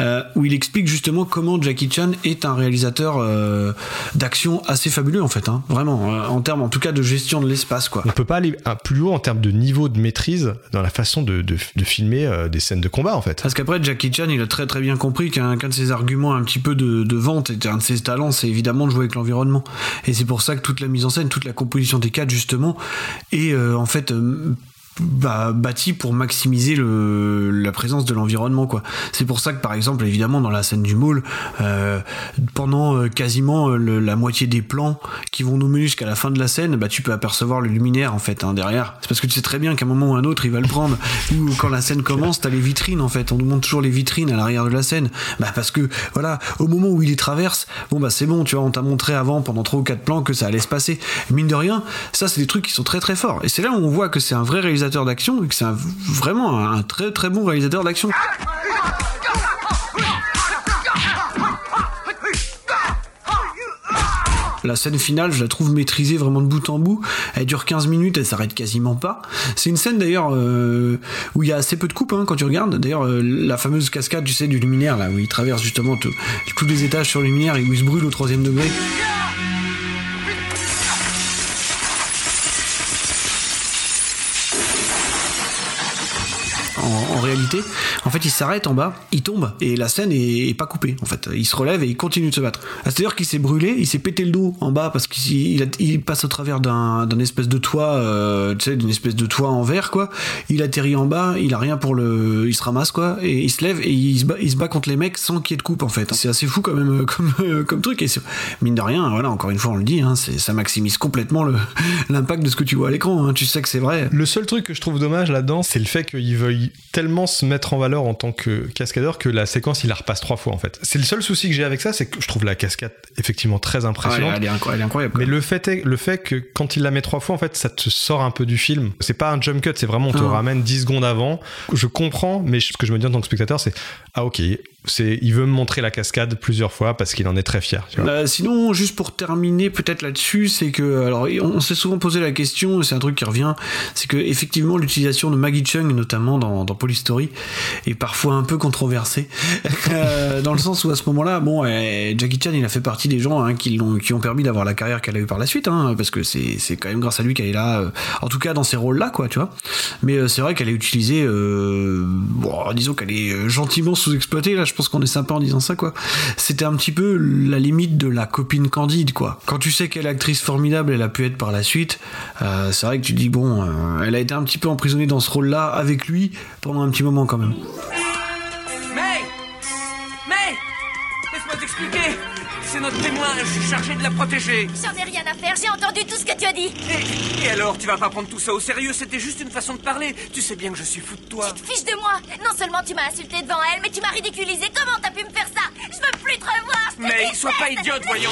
euh, où il explique justement comment Jackie Chan est un réalisateur d'action assez fabuleux en fait, hein, vraiment en termes en tout cas de gestion de l'espace quoi. On peut pas aller un- plus haut en termes de niveau de maîtrise dans la façon de, de- de filmer euh, des scènes de combat en fait. Parce qu'après, Jackie Chan, il a très très bien compris qu'un de ses arguments un petit peu de, de vente et un de ses talents, c'est évidemment de jouer avec l'environnement. Et c'est pour ça que toute la mise en scène, toute la composition des cadres, justement, est euh, en fait euh, bah, bâtie pour maximiser le, la présence de l'environnement. quoi. C'est pour ça que, par exemple, évidemment, dans la scène du mall, euh, pendant euh, quasiment euh, la moitié des plans qui vont nous mener jusqu'à la fin de la scène, bah, tu peux apercevoir le luminaire en fait hein, derrière. C'est parce que tu sais très bien qu'à un moment ou un autre, il va le prendre. Ou quand la scène commence, t'as les vitrines en fait. On nous montre toujours les vitrines à l'arrière de la scène. Bah parce que voilà, au moment où il les traverse, bon bah c'est bon, tu vois, on t'a montré avant pendant trois ou quatre plans que ça allait se passer. Mine de rien, ça c'est des trucs qui sont très très forts. Et c'est là où on voit que c'est un vrai réalisateur d'action et que c'est vraiment un très très bon réalisateur d'action. La scène finale, je la trouve maîtrisée vraiment de bout en bout. Elle dure 15 minutes, elle s'arrête quasiment pas. C'est une scène d'ailleurs euh, où il y a assez peu de coupes hein, quand tu regardes. D'ailleurs, euh, la fameuse cascade, tu sais, du luminaire, là, où il traverse justement tous les étages sur le luminaire et où il se brûle au troisième degré. En fait, il s'arrête en bas, il tombe et la scène est, pas coupée. En fait, il se relève et il continue de se battre. Ah, C'est-à-dire qu'il s'est brûlé, il s'est pété le dos en bas parce qu'il passe au travers d'un espèce de toit, euh, tu sais, d'une espèce de toit en verre quoi. Il atterrit en bas, il a rien pour le, il se ramasse quoi et il se lève et il se bat, contre les mecs sans qu'il y ait de coupe en fait. C'est assez fou quand même euh, comme euh, comme truc et mine de rien, voilà, encore une fois on le dit, hein, ça maximise complètement l'impact de ce que tu vois à l'écran. hein. Tu sais que c'est vrai. Le seul truc que je trouve dommage là-dedans, c'est le fait qu'il veuille tellement se mettre en valeur en tant que cascadeur que la séquence il la repasse trois fois en fait. C'est le seul souci que j'ai avec ça, c'est que je trouve la cascade effectivement très Ah, impressionnante. elle, est incro- elle est incroyable. quoi. Mais le fait, est, le fait que quand il la met trois fois, en fait, ça te sort un peu du film. C'est pas un jump cut, c'est vraiment on te Non. ramène 10 secondes avant. Je comprends, mais ce que je me dis en tant que spectateur, c'est ah ok, il veut me montrer la cascade plusieurs fois parce qu'il en est très fier. Euh, sinon, juste pour terminer peut-être là-dessus, c'est que alors on, s'est souvent posé la question, c'est un truc qui revient, c'est que effectivement l'utilisation de Maggie Chung, notamment dans, Polystory, est parfois un peu controversée, Euh, dans le sens où à ce moment-là, bon, euh, Jackie Chan, il a fait partie des gens hein, qui l'ont qui ont permis d'avoir la carrière qu'elle a eu par la suite, hein, parce que c'est c'est quand même grâce à lui qu'elle est là, euh, en tout cas dans ces rôles-là, quoi, tu vois. Mais c'est vrai qu'elle est utilisée, bon, disons qu'elle est gentiment sous-exploitée. Là, je pense qu'on est sympa en disant ça, quoi. C'était un petit peu la limite de la copine candide, quoi. Quand tu sais quelle actrice formidable elle a pu être par la suite, euh, c'est vrai que tu dis bon, euh, elle a été un petit peu emprisonnée dans ce rôle-là avec lui pendant un petit moment quand même. May May Laisse-moi t'expliquer C'est notre témoin, je suis chargé de la protéger. J'en ai rien à faire, j'ai entendu tout ce que tu as dit. Et, et alors, tu vas pas prendre tout ça au sérieux, c'était juste une façon de parler. Tu sais bien que je suis fou de toi. Tu te fiches de moi. Non seulement tu m'as insulté devant elle, mais tu m'as ridiculisé. Comment t'as pu me faire ça? Je veux plus te revoir. je Mais sois pas idiote, voyons.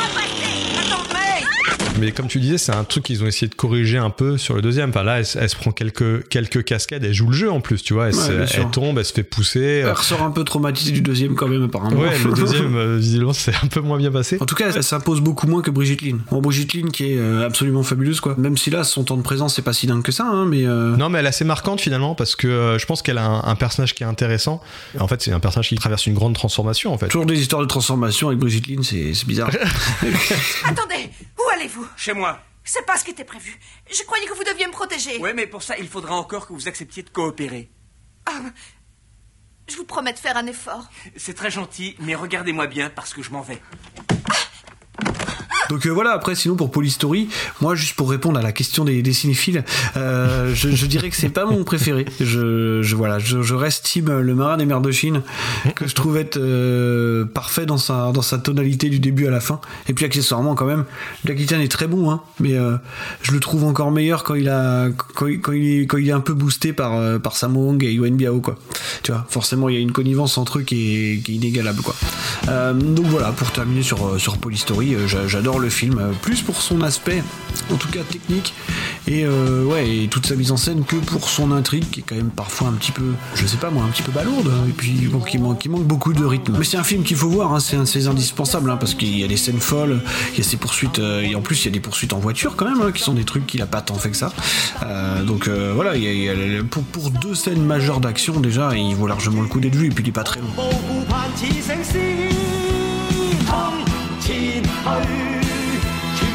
Attends, May Mais comme tu disais, c'est un truc qu'ils ont essayé de corriger un peu sur le deuxième. Enfin là, elle, elle se prend quelques quelques cascades, elle joue le jeu en plus, tu vois. Elle, Ouais, elle tombe, elle se fait pousser. Elle ressort un peu traumatisée du deuxième quand même apparemment. Ouais, le deuxième, euh, visiblement, c'est un peu moins bien passé. En tout cas, elle s'impose beaucoup moins que Brigitte Lynn. Bon, Brigitte Lynn qui est euh, absolument fabuleuse, quoi. Même si là, son temps de présence, c'est pas si dingue que ça, hein, mais. euh, Non, mais elle est assez marquante finalement parce que euh, je pense qu'elle a un, un personnage qui est intéressant. En fait, c'est un personnage qui traverse une grande transformation en fait. Toujours des histoires de transformation avec Brigitte Lynn, c'est bizarre. Attendez, où allez-vous? Chez moi. C'est pas ce qui était prévu. Je croyais que vous deviez me protéger. Ouais, mais pour ça, il faudra encore que vous acceptiez de coopérer. Ah, je vous promets de faire un effort. C'est très gentil, mais regardez-moi bien parce que je m'en vais. Donc euh, voilà, après sinon pour Polystory, moi juste pour répondre à la question des, cinéphiles, euh, je, dirais que c'est pas mon préféré. Je, je voilà, je, je le marin des mers de Chine, que je trouve être euh, parfait dans sa dans sa tonalité du début à la fin. Et puis accessoirement quand même, Jackie est très bon, hein, mais je le trouve encore meilleur quand il a quand il, est quand il est un peu boosté par par Sammo et Yuen Biao quoi. Tu vois, forcément il y a une connivence entre eux qui est, qui est inégalable quoi. Donc voilà, pour terminer sur sur Polystory, euh, j'a- le film, euh, plus pour son aspect, en tout cas technique, et euh, ouais, et toute sa mise en scène que pour son intrigue, qui est quand même parfois un petit peu, je sais pas moi, un petit peu balourde, hein, et puis bon, qui manque, qui manque beaucoup de rythme. Mais c'est un film qu'il faut voir, hein, c'est un indispensable, hein, parce qu'il y a des scènes folles, il y a ses poursuites, euh, et en plus il y a des poursuites en voiture quand même, qui sont des trucs qu'il a pas tant fait que ça. Donc voilà, pour, pour, deux scènes majeures d'action déjà, il vaut largement le coup d'être vu, et puis il est pas très long.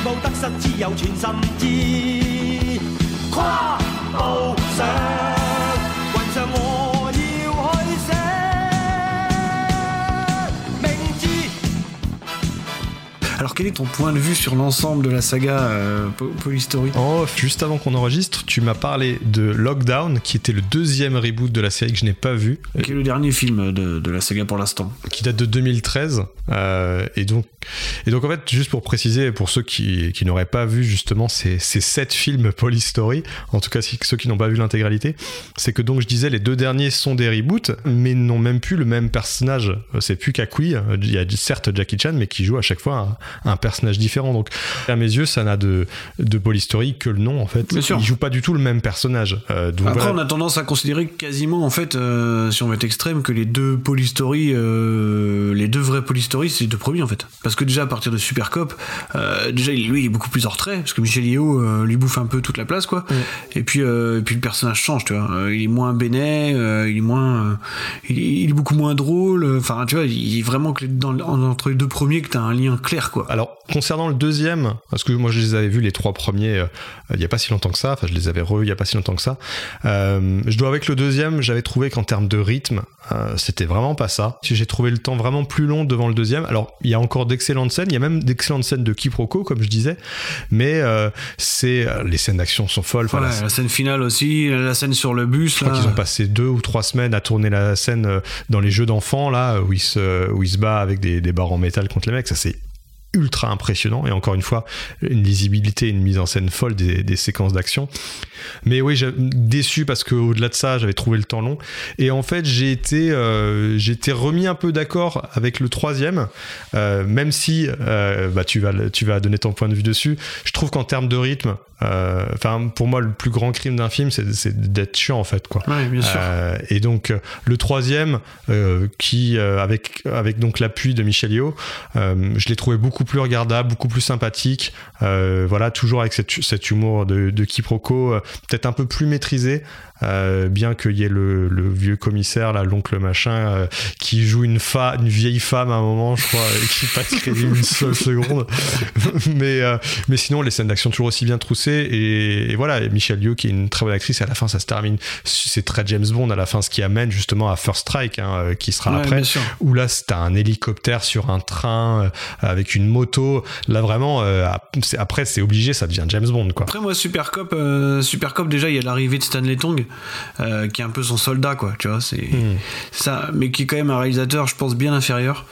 全部得失只有全心知，跨步上。Alors quel est ton point de vue sur l'ensemble de la saga euh, Po- Polystory? Off, juste avant qu'on enregistre, tu m'as parlé de Lockdown, qui était le deuxième reboot de la série que je n'ai pas vu, Qui est le dernier film de, de la saga pour l'instant? qui date de 2013. euh, et donc, et donc en fait, juste pour préciser, pour ceux qui, qui n'auraient pas vu justement ces, ces sept films Polystory, en tout cas ceux qui n'ont pas vu l'intégralité, c'est que donc je disais les deux derniers sont des reboots, mais n'ont même plus le même personnage. Euh, C'est plus Kakui. euh, Il y a certes Jackie Chan, mais qui joue à chaque fois un, personnage différent. Donc à mes yeux, ça n'a de de Polystory que le nom en fait. Bien sûr. Il joue pas du tout le même personnage. Euh, donc Après, voilà. on a tendance à considérer quasiment, en fait, euh, si on veut être extrême, que les deux Polystory, euh, les deux vrais Polystory, c'est les deux premiers, en fait. Parce que déjà, à partir de Super Cop, euh, déjà, lui, il est beaucoup plus en retrait, parce que Michel Yeo lui bouffe un peu toute la place, quoi. Et puis, et puis le personnage change, tu vois. Il est moins bénet, il est moins, il, est, il est beaucoup moins drôle. Enfin, tu vois, il est vraiment que dans, en- entre les deux premiers que t'as un lien clair, quoi. Alors, concernant le deuxième, parce que moi je les avais vus les trois premiers euh, il y a pas si longtemps que ça, enfin je les avais re il y a pas si longtemps que ça. Euh, je dois avec le deuxième, j'avais trouvé qu'en termes de rythme, euh, c'était vraiment pas ça. J'ai trouvé le temps vraiment plus long devant le deuxième. Alors, il y a encore d'excellentes scènes, il y a même d'excellentes scènes de quiproquo, comme je disais, mais euh, c'est euh, les scènes d'action sont folles. Enfin, Ouais, la- la scène finale aussi, la scène sur le bus. je crois qu'ils ont passé deux ou trois semaines à tourner la scène euh, dans les jeux d'enfants, là, où il se, où se bat avec des, des barres en métal contre les mecs. Ça, c'est ultra impressionnant. Et encore une fois, une lisibilité, une mise en scène folle des, des séquences d'action. Mais oui, j'ai déçu parce qu'au-delà de ça, j'avais trouvé le temps long. Et en fait, j'ai été, euh, été remis un peu d'accord avec le troisième, euh, même si euh, bah, tu, vas, tu vas donner ton point de vue dessus. Je trouve qu'en termes de rythme, enfin pour moi, le plus grand crime d'un film, c'est d'être chiant en fait. Quoi. Ouais, bien sûr. Et donc le troisième, qui avec avec donc l'appui de Michel Yeo, euh, je l'ai trouvé beaucoup plus regardable, beaucoup plus sympathique. Euh, voilà, toujours avec cette, cet humour de, de quiproquo, euh, peut-être un peu plus maîtrisé. Euh, bien qu'il y ait le, le vieux commissaire, là, l'oncle machin, euh, qui joue une, fa une vieille femme à un moment, je crois, et qui passe crédit une seule seconde. mais, euh, mais sinon, les scènes d'action toujours aussi bien troussées. Et, et voilà, et Michelle Yeoh, qui est une très bonne actrice, à la fin, ça se termine. C'est très James Bond à la fin, ce qui amène justement à First Strike, hein, euh, qui sera Ouais, après. Où là, c'est un hélicoptère sur un train euh, avec une moto. Là, vraiment, euh, après, c'est obligé, ça devient James Bond, quoi. Après moi Super Cop, euh, Super Cop déjà il y a l'arrivée de Stanley Tong euh, qui est un peu son soldat quoi, tu vois, c'est Hmm. ça, mais qui est quand même un réalisateur je pense bien inférieur.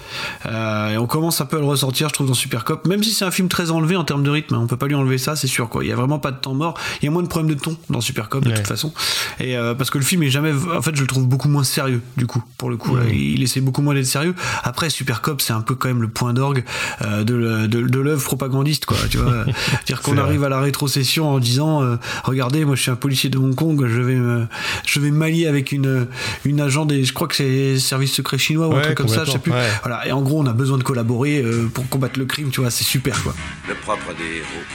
Euh, et on commence un peu à le ressortir je trouve dans Super Cop, même si c'est un film très enlevé en termes de rythme, hein, on peut pas lui enlever ça c'est sûr quoi. Il y a vraiment pas de temps mort, il y a moins de problèmes de ton dans Super Cop de Ouais. toute façon. Et euh, parce que le film est jamais, en fait je le trouve beaucoup moins sérieux du coup pour le coup, là, il essaie beaucoup moins d'être sérieux. Après Super Cop c'est un peu quand même le point d'orgue de, le- de, de l'œuvre propagandiste quoi, tu vois. dire qu'on arrive vrai. à la rétrocession en disant euh, regardez moi je suis un policier de Hong Kong je vais me je vais m'allier avec une une agent des je crois que c'est service secret chinois ou un truc comme ça je sais plus ouais. voilà et en gros on a besoin de collaborer euh, pour combattre le crime tu vois c'est super quoi Le propre des héros,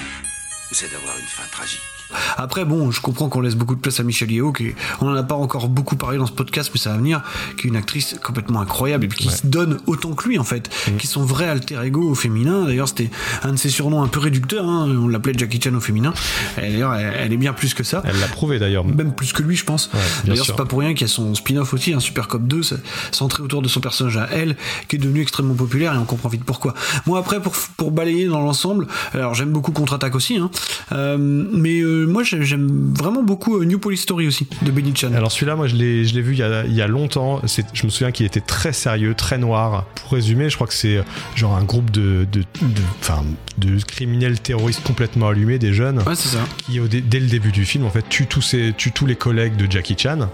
c'est d'avoir une fin tragique. Après bon je comprends qu'on laisse beaucoup de place à Michelle Yeoh qui on en a pas encore beaucoup parlé dans ce podcast mais ça va venir qui est une actrice complètement incroyable et puis qui se donne autant que lui en fait Mm. qui sont vrais alter ego au féminin d'ailleurs c'était un de ses surnoms un peu réducteurs hein. on l'appelait Jackie Chan au féminin d'ailleurs elle, elle est bien plus que ça Elle l'a prouvé d'ailleurs. même plus que lui je pense bien d'ailleurs c'est pas pour rien qu'il y a son spin-off aussi un Super Cop 2 c'est centré autour de son personnage à elle qui est devenu extrêmement populaire et on comprend vite pourquoi moi après pour, pour balayer dans l'ensemble alors j'aime beaucoup Contre-Attaque aussi hein, euh, mais euh, moi j'ai- j'aime vraiment beaucoup euh, New Police Story aussi de Benny Chan Alors celui-là, moi je l'ai, je l'ai vu il y a, il y a longtemps. C'est, je me souviens qu'il était très sérieux, très noir. Pour résumer, je crois que c'est euh, genre un groupe de, de, de, enfin, de criminels terroristes complètement allumés, des jeunes, ouais c'est ça qui dès le début du film en fait tuent tous, ses, tuent tous les collègues de Jackie Chan.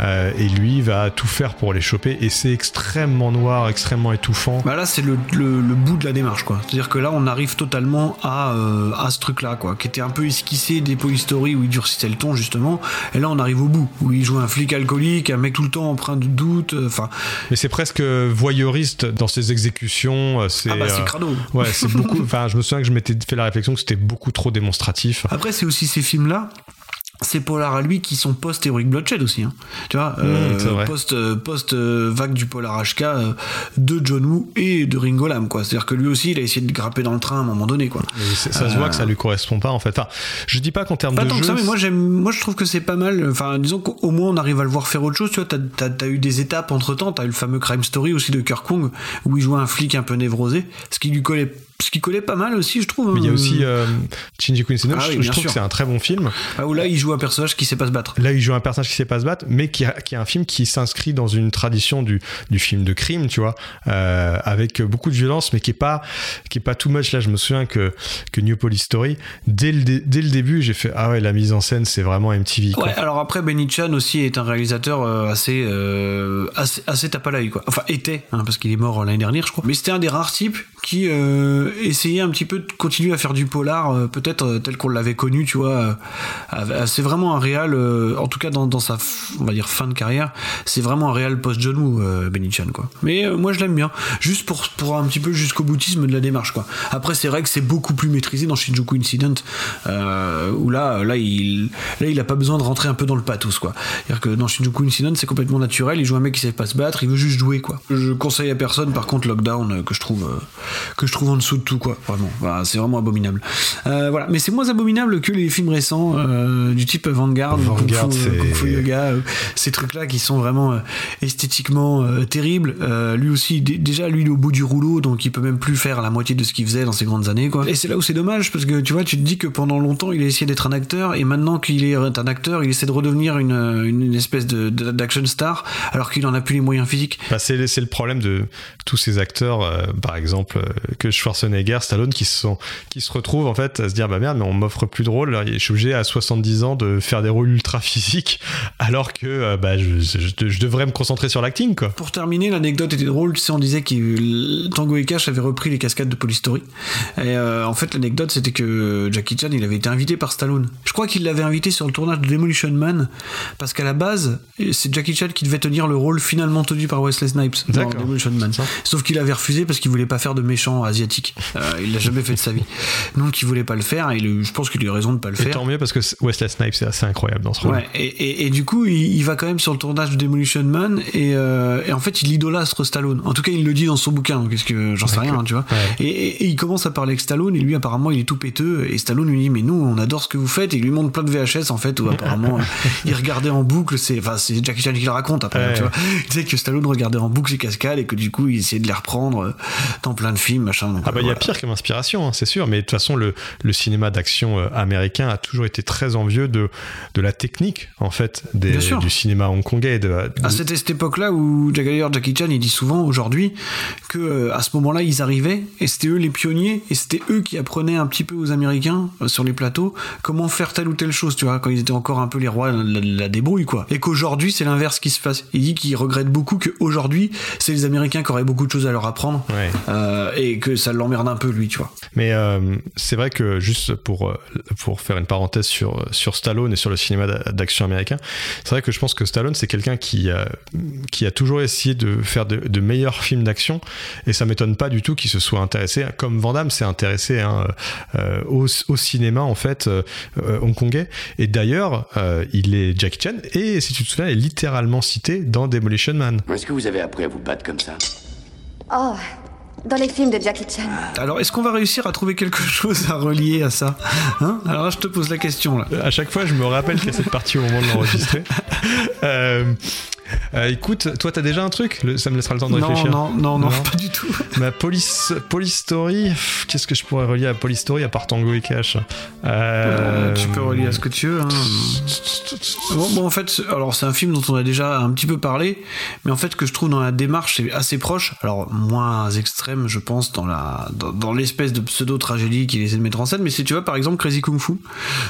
Euh, et lui va tout faire pour les choper et c'est extrêmement noir, extrêmement étouffant. Bah là, c'est le, le- le bout de la démarche, quoi. C'est-à-dire que là, on arrive totalement à, euh, à ce truc-là, quoi, qui était un peu esquissé des Story où il durcissait le ton, justement. Et là, on arrive au bout, où il joue un flic alcoolique, un mec tout le temps empreint de doute. euh, Enfin, Mais c'est presque voyeuriste dans ses exécutions. C'est, ah bah, c'est euh, crado. Ouais, c'est beaucoup. Enfin, je me souviens que je m'étais fait la réflexion que c'était beaucoup trop démonstratif. Après, c'est aussi ces films-là. Ces polars à lui qui sont post-Heroic Bloodshed aussi, hein. tu vois, euh, Mmh, c'est vrai. post, euh, post euh, vague du polar HK euh, de John Woo et de Ringo Lam, quoi. C'est-à-dire que lui aussi, il a essayé de grapper dans le train à un moment donné, quoi. Et c'est- ça se voit que ça lui correspond pas en fait. Enfin, je dis pas qu'en termes Pas de tant jeu. que ça, mais moi j'aime, moi je trouve que c'est pas mal. Enfin, disons qu'au moins on arrive à le voir faire autre chose. Tu vois, t'as, t'as eu des étapes entre temps. T'as eu le fameux Crime Story aussi de Kirk Kong où il jouait un flic un peu névrosé, ce qui lui collait, ce qui collait pas mal aussi, je trouve. Mais il y a hein. aussi euh, Shinji Kunisino, Ah je, oui, je bien trouve que c'est un très bon film. Ah, où là il joue un personnage qui sait pas se battre. Là, il joue un personnage qui sait pas se battre, mais qui, a- qui est un film qui s'inscrit dans une tradition du, du film de crime, tu vois, euh, avec beaucoup de violence, mais qui est pas qui est pas too much. Là, je me souviens que que New Police Story, dès le, dès le début, j'ai fait ah ouais, la mise en scène, c'est vraiment MTV. Quoi. Ouais, alors après Benny Chan aussi est un réalisateur euh, assez, euh, assez assez tape à l'œil quoi. Enfin était hein, parce qu'il est mort l'année dernière je crois. Mais c'était un des rares types qui euh, essayait un petit peu de continuer à faire du polar euh, peut-être euh, tel qu'on l'avait connu tu vois. c'est vraiment un réal en tout cas dans, sa on va dire fin de carrière c'est vraiment un réal post John Woo Benny Chan quoi. Mais moi je l'aime bien juste pour pour un petit peu jusqu'au boutisme de la démarche quoi. Après c'est vrai que c'est beaucoup plus maîtrisé dans Shinjuku Incident où là là il là il a pas besoin de rentrer un peu dans le pathos quoi. C'est-à-dire que dans Shinjuku Incident c'est complètement naturel, il joue un mec qui sait pas se battre, il veut juste jouer quoi. Je conseille à personne par contre Lockdown que je trouve que je trouve en dessous de tout, quoi. Vraiment, Voilà, c'est vraiment abominable. Euh, voilà, mais c'est moins abominable que les films récents euh, du type Vanguard, Vanguard, Kung Fu, c'est- Kung Fu Yoga, euh, ces trucs-là qui sont vraiment euh, esthétiquement euh, terribles. Euh, lui aussi, déjà, lui, il est au bout du rouleau, donc il peut même plus faire la moitié de ce qu'il faisait dans ses grandes années, quoi. Et c'est là où c'est dommage, parce que tu vois, tu te dis que pendant longtemps, il a essayé d'être un acteur, et maintenant qu'il est un acteur, il essaie de redevenir une, une, une espèce de, de- d'action star, alors qu'il en a plus les moyens physiques. Bah, c'est, le problème de tous ces acteurs, euh, par exemple, euh, que Schwarzenegger, Stallone, qui se, sont, qui se retrouvent en fait à se dire bah merde, mais on m'offre plus de rôle, je suis obligé à 70 ans de faire des rôles ultra physiques, alors que euh, bah, je, je- je devrais me concentrer sur l'acting, quoi. Pour terminer, l'anecdote était drôle. Tu sais, on disait que Tango et Cash avait repris les cascades de Polystory. Et euh, en fait, l'anecdote, c'était que Jackie Chan, il avait été invité par Stallone. Je crois qu'il l'avait invité sur le tournage de Demolition Man, parce qu'à la base, c'est Jackie Chan qui devait tenir le rôle finalement tenu par Wesley Snipes dans D'accord. Demolition Man. Sauf qu'il avait refusé parce qu'il voulait pas faire de méchant asiatique. Euh, il l'a jamais fait de sa vie. Donc, il voulait pas le faire, et je pense qu'il a eu raison de pas le Et faire. tant mieux parce que Wesley Snipes c'est assez incroyable dans ce rôle. Ouais, et, et- et du coup, il, il va quand même sur le tournage de Demolition Man et, euh, et en fait, il idolâtre Stallone. En tout cas, il le dit dans son bouquin, donc est-ce que j'en sais rien, hein, tu vois. Et, il commence à parler avec Stallone et lui, apparemment, il est tout péteux. Et Stallone lui dit, mais nous, on adore ce que vous faites. Et il lui montre plein de VHS en fait où apparemment il regardait en boucle. C'est, enfin, c'est Jackie Chan qui le raconte après, Ouais. tu vois. Il disait que Stallone regardait en boucle ses cascades et que du coup, il essayait de les reprendre euh, dans plein de films, machin. Donc, Ah bah il y a pire comme inspiration, hein, c'est sûr, mais de toute façon le, le cinéma d'action euh, américain a toujours été très envieux de, de la technique en fait des- du cinéma hongkongais. De, de- Ah, c'était cette époque-là où d'ailleurs Jackie Chan il dit souvent aujourd'hui que euh, à ce moment-là ils arrivaient et c'était eux les pionniers et c'était eux qui apprenaient un petit peu aux Américains euh, sur les plateaux comment faire telle ou telle chose tu vois quand ils étaient encore un peu les rois de la, débrouille quoi et qu'aujourd'hui c'est l'inverse qui se passe il dit qu'il regrette beaucoup qu'aujourd'hui c'est les Américains qui auraient beaucoup de choses à leur apprendre Ouais. euh, et que ça l'emmerde un peu lui tu vois Mais euh, c'est vrai que juste pour, euh, pour faire une parenthèse sur, sur Stallone et sur le cinéma d'a- d'action américain, c'est vrai que je pense que Stallone c'est quelqu'un qui, a- qui a toujours essayé de faire de, de meilleurs films d'action et ça m'étonne pas du tout qu'il se soit intéressé, comme Van Damme s'est intéressé hein, euh, au, au cinéma en fait hongkongais. Et d'ailleurs, euh, il est Jackie Chan et si tu te souviens, il est littéralement cité dans Demolition Man. Est-ce que vous avez appris à vous battre comme ça? Oh, dans les films de Jackie Chan. alors est-ce qu'on va réussir à trouver quelque chose à relier à ça hein? Alors là je te pose la question là À chaque fois, je me rappelle qu'il y a cette partie au moment de l'enregistrer. Euh, euh, écoute, toi, t'as déjà un truc Le- Ça me laissera le temps de non, réfléchir. non, non, non, pas du tout. Ma police, police Story, qu'est-ce que je pourrais relier à Police Story à part Tango et Cash Euh, Euh, tu peux relier à ce que tu veux. hein. Bon, bon, en fait, alors c'est un film dont on a déjà un petit peu parlé, mais en fait que je trouve dans la démarche c'est assez proche. Alors moins extrême, je pense, dans la dans, dans l'espèce de pseudo tragédie qu'il essaie de mettre en scène. Mais si tu vois, par exemple, Crazy Kung Fu,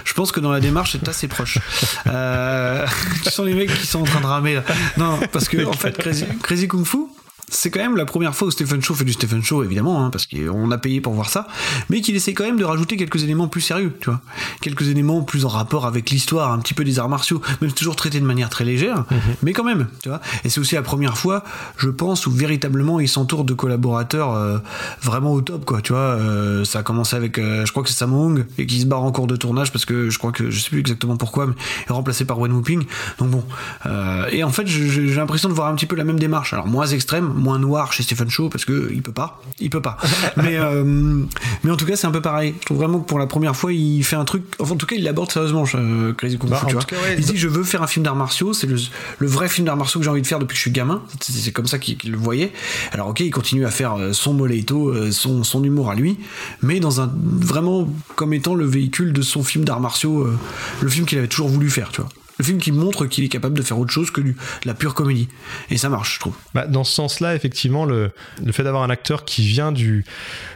je pense que dans la démarche c'est assez proche. Euh, tu sens les mecs qui sont en train de ramer là. Non, parce que en fait, Crazy, Crazy Kung Fu. C'est quand même la première fois où Stephen Chow fait du Stephen Chow, évidemment, hein, parce qu'on a payé pour voir ça, mais qu'il essaie quand même de rajouter quelques éléments plus sérieux, tu vois. Quelques éléments plus en rapport avec l'histoire, un petit peu des arts martiaux, même toujours traités de manière très légère, mais quand même, tu vois. Et c'est aussi la première fois, je pense, où véritablement il s'entoure de collaborateurs euh, vraiment au top, quoi, tu vois. Euh, ça a commencé avec, euh, je crois que c'est Sammo Hung, et qui se barre en cours de tournage parce que je crois que, je sais plus exactement pourquoi, mais est remplacé par Wen Wuping. Donc bon. Et en fait, j'ai l'impression de voir un petit peu la même démarche. Alors moins extrême, moins noir chez Stephen Chow parce que il peut pas, il peut pas. mais euh, mais en tout cas, c'est un peu pareil. Je trouve vraiment que pour la première fois, il fait un truc. Enfin, en tout cas, il l'aborde sérieusement, euh, Crazy Kung Bah, Fu. en tu tout vois. cas, ouais, il dit je veux faire un film d'arts martiaux. C'est le, le vrai film d'arts martiaux que j'ai envie de faire depuis que je suis gamin. C'est comme ça qu'il le voyait. Alors ok, il continue à faire euh, son moleto, son son humour à lui, mais dans un vraiment comme étant le véhicule de son film d'arts martiaux, le film qu'il avait toujours voulu faire, tu vois. Le film qui montre qu'il est capable de faire autre chose que du- la pure comédie. Et ça marche, je trouve. Bah, dans ce sens-là, effectivement, le, le fait d'avoir un acteur qui vient du,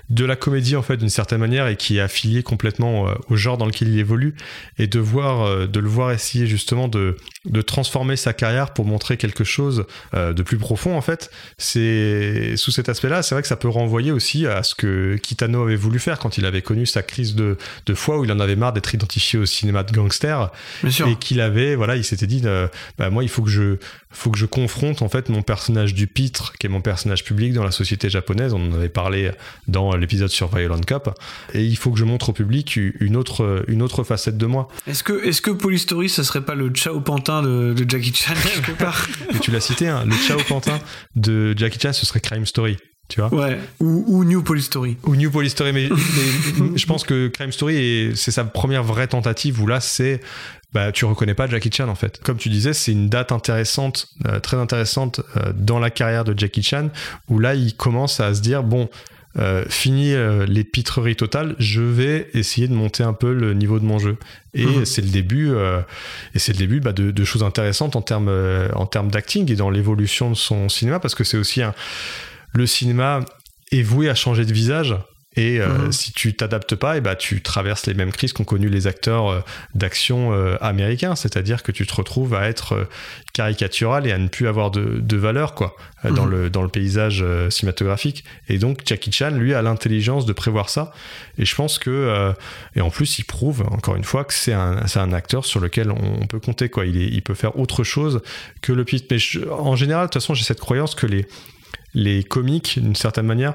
de la comédie, en fait, d'une certaine manière, et qui est affilié complètement euh, au genre dans lequel il évolue, et de, voir, euh, de le voir essayer justement de, de transformer sa carrière pour montrer quelque chose euh, de plus profond, en fait, c'est sous cet aspect-là, c'est vrai que ça peut renvoyer aussi à ce que Kitano avait voulu faire quand il avait connu sa crise de, de foi où il en avait marre d'être identifié au cinéma de gangster et qu'il avait voilà il s'était dit euh, bah, moi il faut que je faut que je confronte en fait mon personnage du pitre qui est mon personnage public dans la société japonaise. On en avait parlé dans l'épisode sur Violent Cop. Et il faut que je montre au public une autre une autre facette de moi. Est-ce que, est-ce que Polystory, ça serait pas le Chao Pantin de, de Jackie Chan quelque part? Tu l'as cité hein, le Chao Pantin de Jackie Chan ce serait Crime Story Tu vois Ouais, ou, ou New Police Story. Ou New Police Story, mais, mais je pense que Crime Story, est- c'est sa première vraie tentative où là, c'est. Bah, tu reconnais pas Jackie Chan en fait. Comme tu disais, c'est une date intéressante, euh, très intéressante euh, dans la carrière de Jackie Chan, où là, il commence à se dire bon, euh, fini euh, les pitreries totales, je vais essayer de monter un peu le niveau de mon jeu. Et Mhm. c'est le début, et c'est le début bah, de, de choses intéressantes en termes en termes d'acting et dans l'évolution de son cinéma, parce que c'est aussi un le cinéma est voué à changer de visage. Et euh, Mhm. si tu t'adaptes pas, et bah, tu traverses les mêmes crises qu'ont connu les acteurs euh, d'action euh, américains. C'est-à-dire que tu te retrouves à être caricatural et à ne plus avoir de, de valeur quoi, dans, Mhm. le, dans le paysage cinématographique. Et donc Jackie Chan, lui, a l'intelligence de prévoir ça. Et je pense que... et en plus, il prouve, encore une fois, que c'est un, acteur sur lequel on, on peut compter. Quoi. Il, est, il peut faire autre chose que le pit. Mais je- en général, de toute façon, j'ai cette croyance que les les comiques, d'une certaine manière,